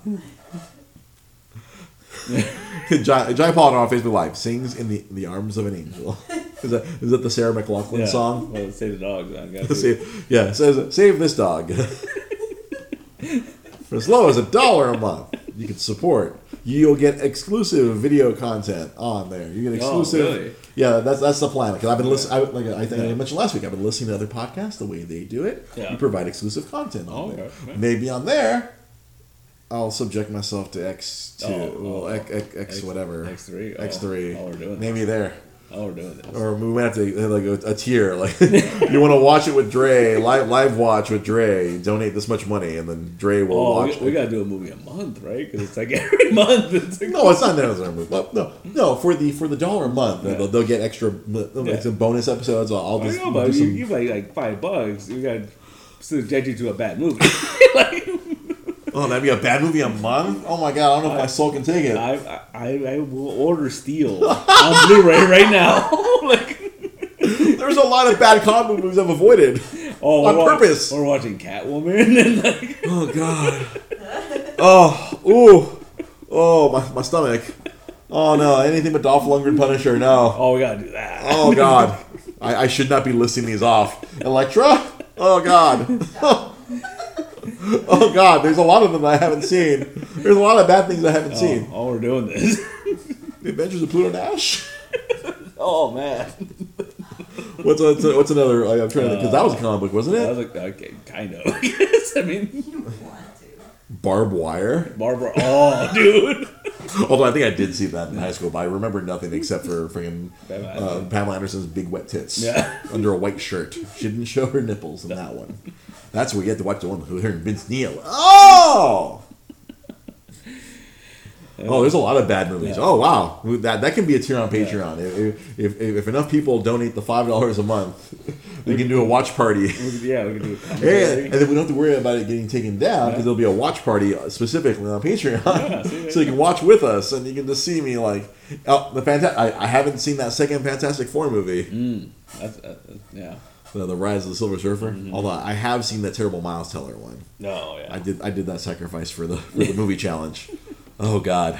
Jai, Paul on Facebook Live sings in the the arms of an angel. Is that is that the Sarah McLachlan Yeah. song? Well, say the dog. I. Save, yeah, it says save this dog. For as low as a dollar a month, you can support. You'll get exclusive video content on there. You get Oh, exclusive. really? Yeah, that's that's the plan. Because I've been listening. Like I think I mentioned last week, I've been listening to other podcasts. The way they do it, Yeah. you provide exclusive content on Oh, there. okay. Maybe on there, I'll subject myself to X two, Oh, oh well, oh, X, X, X whatever, X3, oh, X three. oh, we're doing Maybe there. Oh, we're doing this. Or we might have to have like a, a tier, like you want to watch it with Dre, live live watch with Dre. Donate this much money, and then Dre will Oh, watch. we, we gotta do a movie a month, right? Because it's like every month. It's like, no, it's not necessarily. But no, no, for the for the dollar a month, Yeah. they'll, they'll get extra they'll Yeah. make some bonus episodes. I'll, I'll I just know, but do you, some. you pay like five bucks. You gotta subject you to a bad movie. like, Oh, that'd be a bad movie a month. Oh my god, I don't know if my soul can take it. I, I I will order Steel on Blu-ray right now. like, There's a lot of bad comic movies I've avoided. oh, On we're wa- purpose. We're watching Catwoman and like, Oh god. Oh, ooh, oh my my stomach. Oh no, anything but Dolph Lundgren Punisher. No. oh, we gotta do that. Oh God, I, I should not be listing these off. Elektra. Oh God. Oh God, there's a lot of them I haven't seen. There's a lot of bad things I haven't oh, seen. Oh, oh, we're doing this. The Adventures of Pluto Nash. oh man, What's what's, what's another? I'm trying to because that was a comic book, wasn't it? I was like, okay, kind of. yes, I mean, Barb Wire. Barbara. Oh, dude. Although I think I did see that in high school, but I remember nothing except for freaking Pamela uh, Pamela Anderson's big wet tits Yeah. under a white shirt. She didn't show her nipples in that one. That's where you had to watch the one with her and Vince Neil. Oh. Oh, there's a lot of bad movies. Yeah. Oh wow, that that can be a tier on Patreon. If, if, if, if enough people donate the five dollars a month, we can do a watch party. Yeah, we can do a And, and then we don't have to worry about it getting taken down because Yeah. there'll be a watch party specifically on Patreon, Yeah, see, so you can watch with us and you can just see me like, oh, the fantastic. I, I haven't seen that second Fantastic Four movie, Mm, that's, uh, yeah. the, the Rise of the Silver Surfer. Mm-hmm. Although I have seen that terrible Miles Teller one. No, yeah. I did I did that sacrifice for the for the movie challenge. Oh God,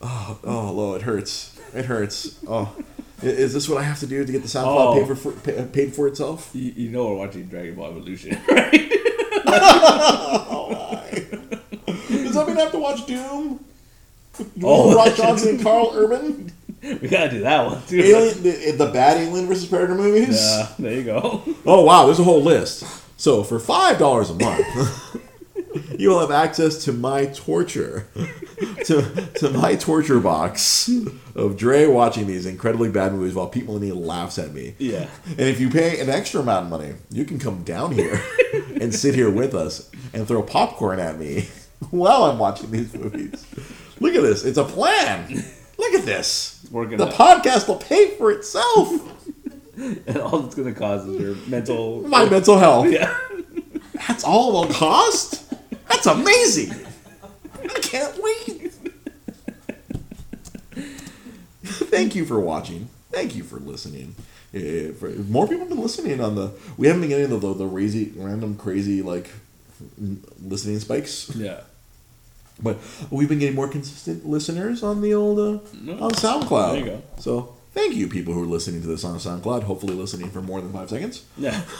oh oh Lord, it hurts. It hurts. Oh, is this what I have to do to get the SoundCloud Oh. paid for, for pa- paid for itself? You, you know we're watching Dragon Ball Evolution, right? Does that mean I have to watch Doom? Oh. Oh, Rock Johnson and Karl Urban? we gotta do that one too. Alien, the, the bad Alien versus Predator movies? Yeah, there you go. Oh wow, there's a whole list. So for five dollars a month, you will have access to my torture, to to my torture box of Dre watching these incredibly bad movies while people in need laughs at me. Yeah. And if you pay an extra amount of money, you can come down here and sit here with us and throw popcorn at me while I'm watching these movies. Look at this. It's a plan. Look at this. working The podcast will pay for itself. And all it's gonna cause is your mental. My mental health. Yeah. That's all it'll cost? That's amazing. I can't wait. Thank you for watching. Thank you for listening. eh, for, more people have been listening on the. We haven't been getting the the, the crazy, random, crazy like listening spikes, Yeah. but we've been getting more consistent listeners on the old uh, on SoundCloud. There you go. So thank you, people who are listening to this on SoundCloud. Hopefully, listening for more than five seconds. Yeah.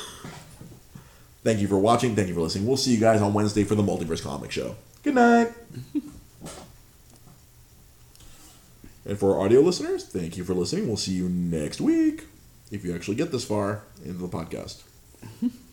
Thank you for watching. Thank you for listening. We'll see you guys on Wednesday for the Multiverse Comic Show. Good night. and for our audio listeners, thank you for listening. We'll see you next week if you actually get this far into the podcast.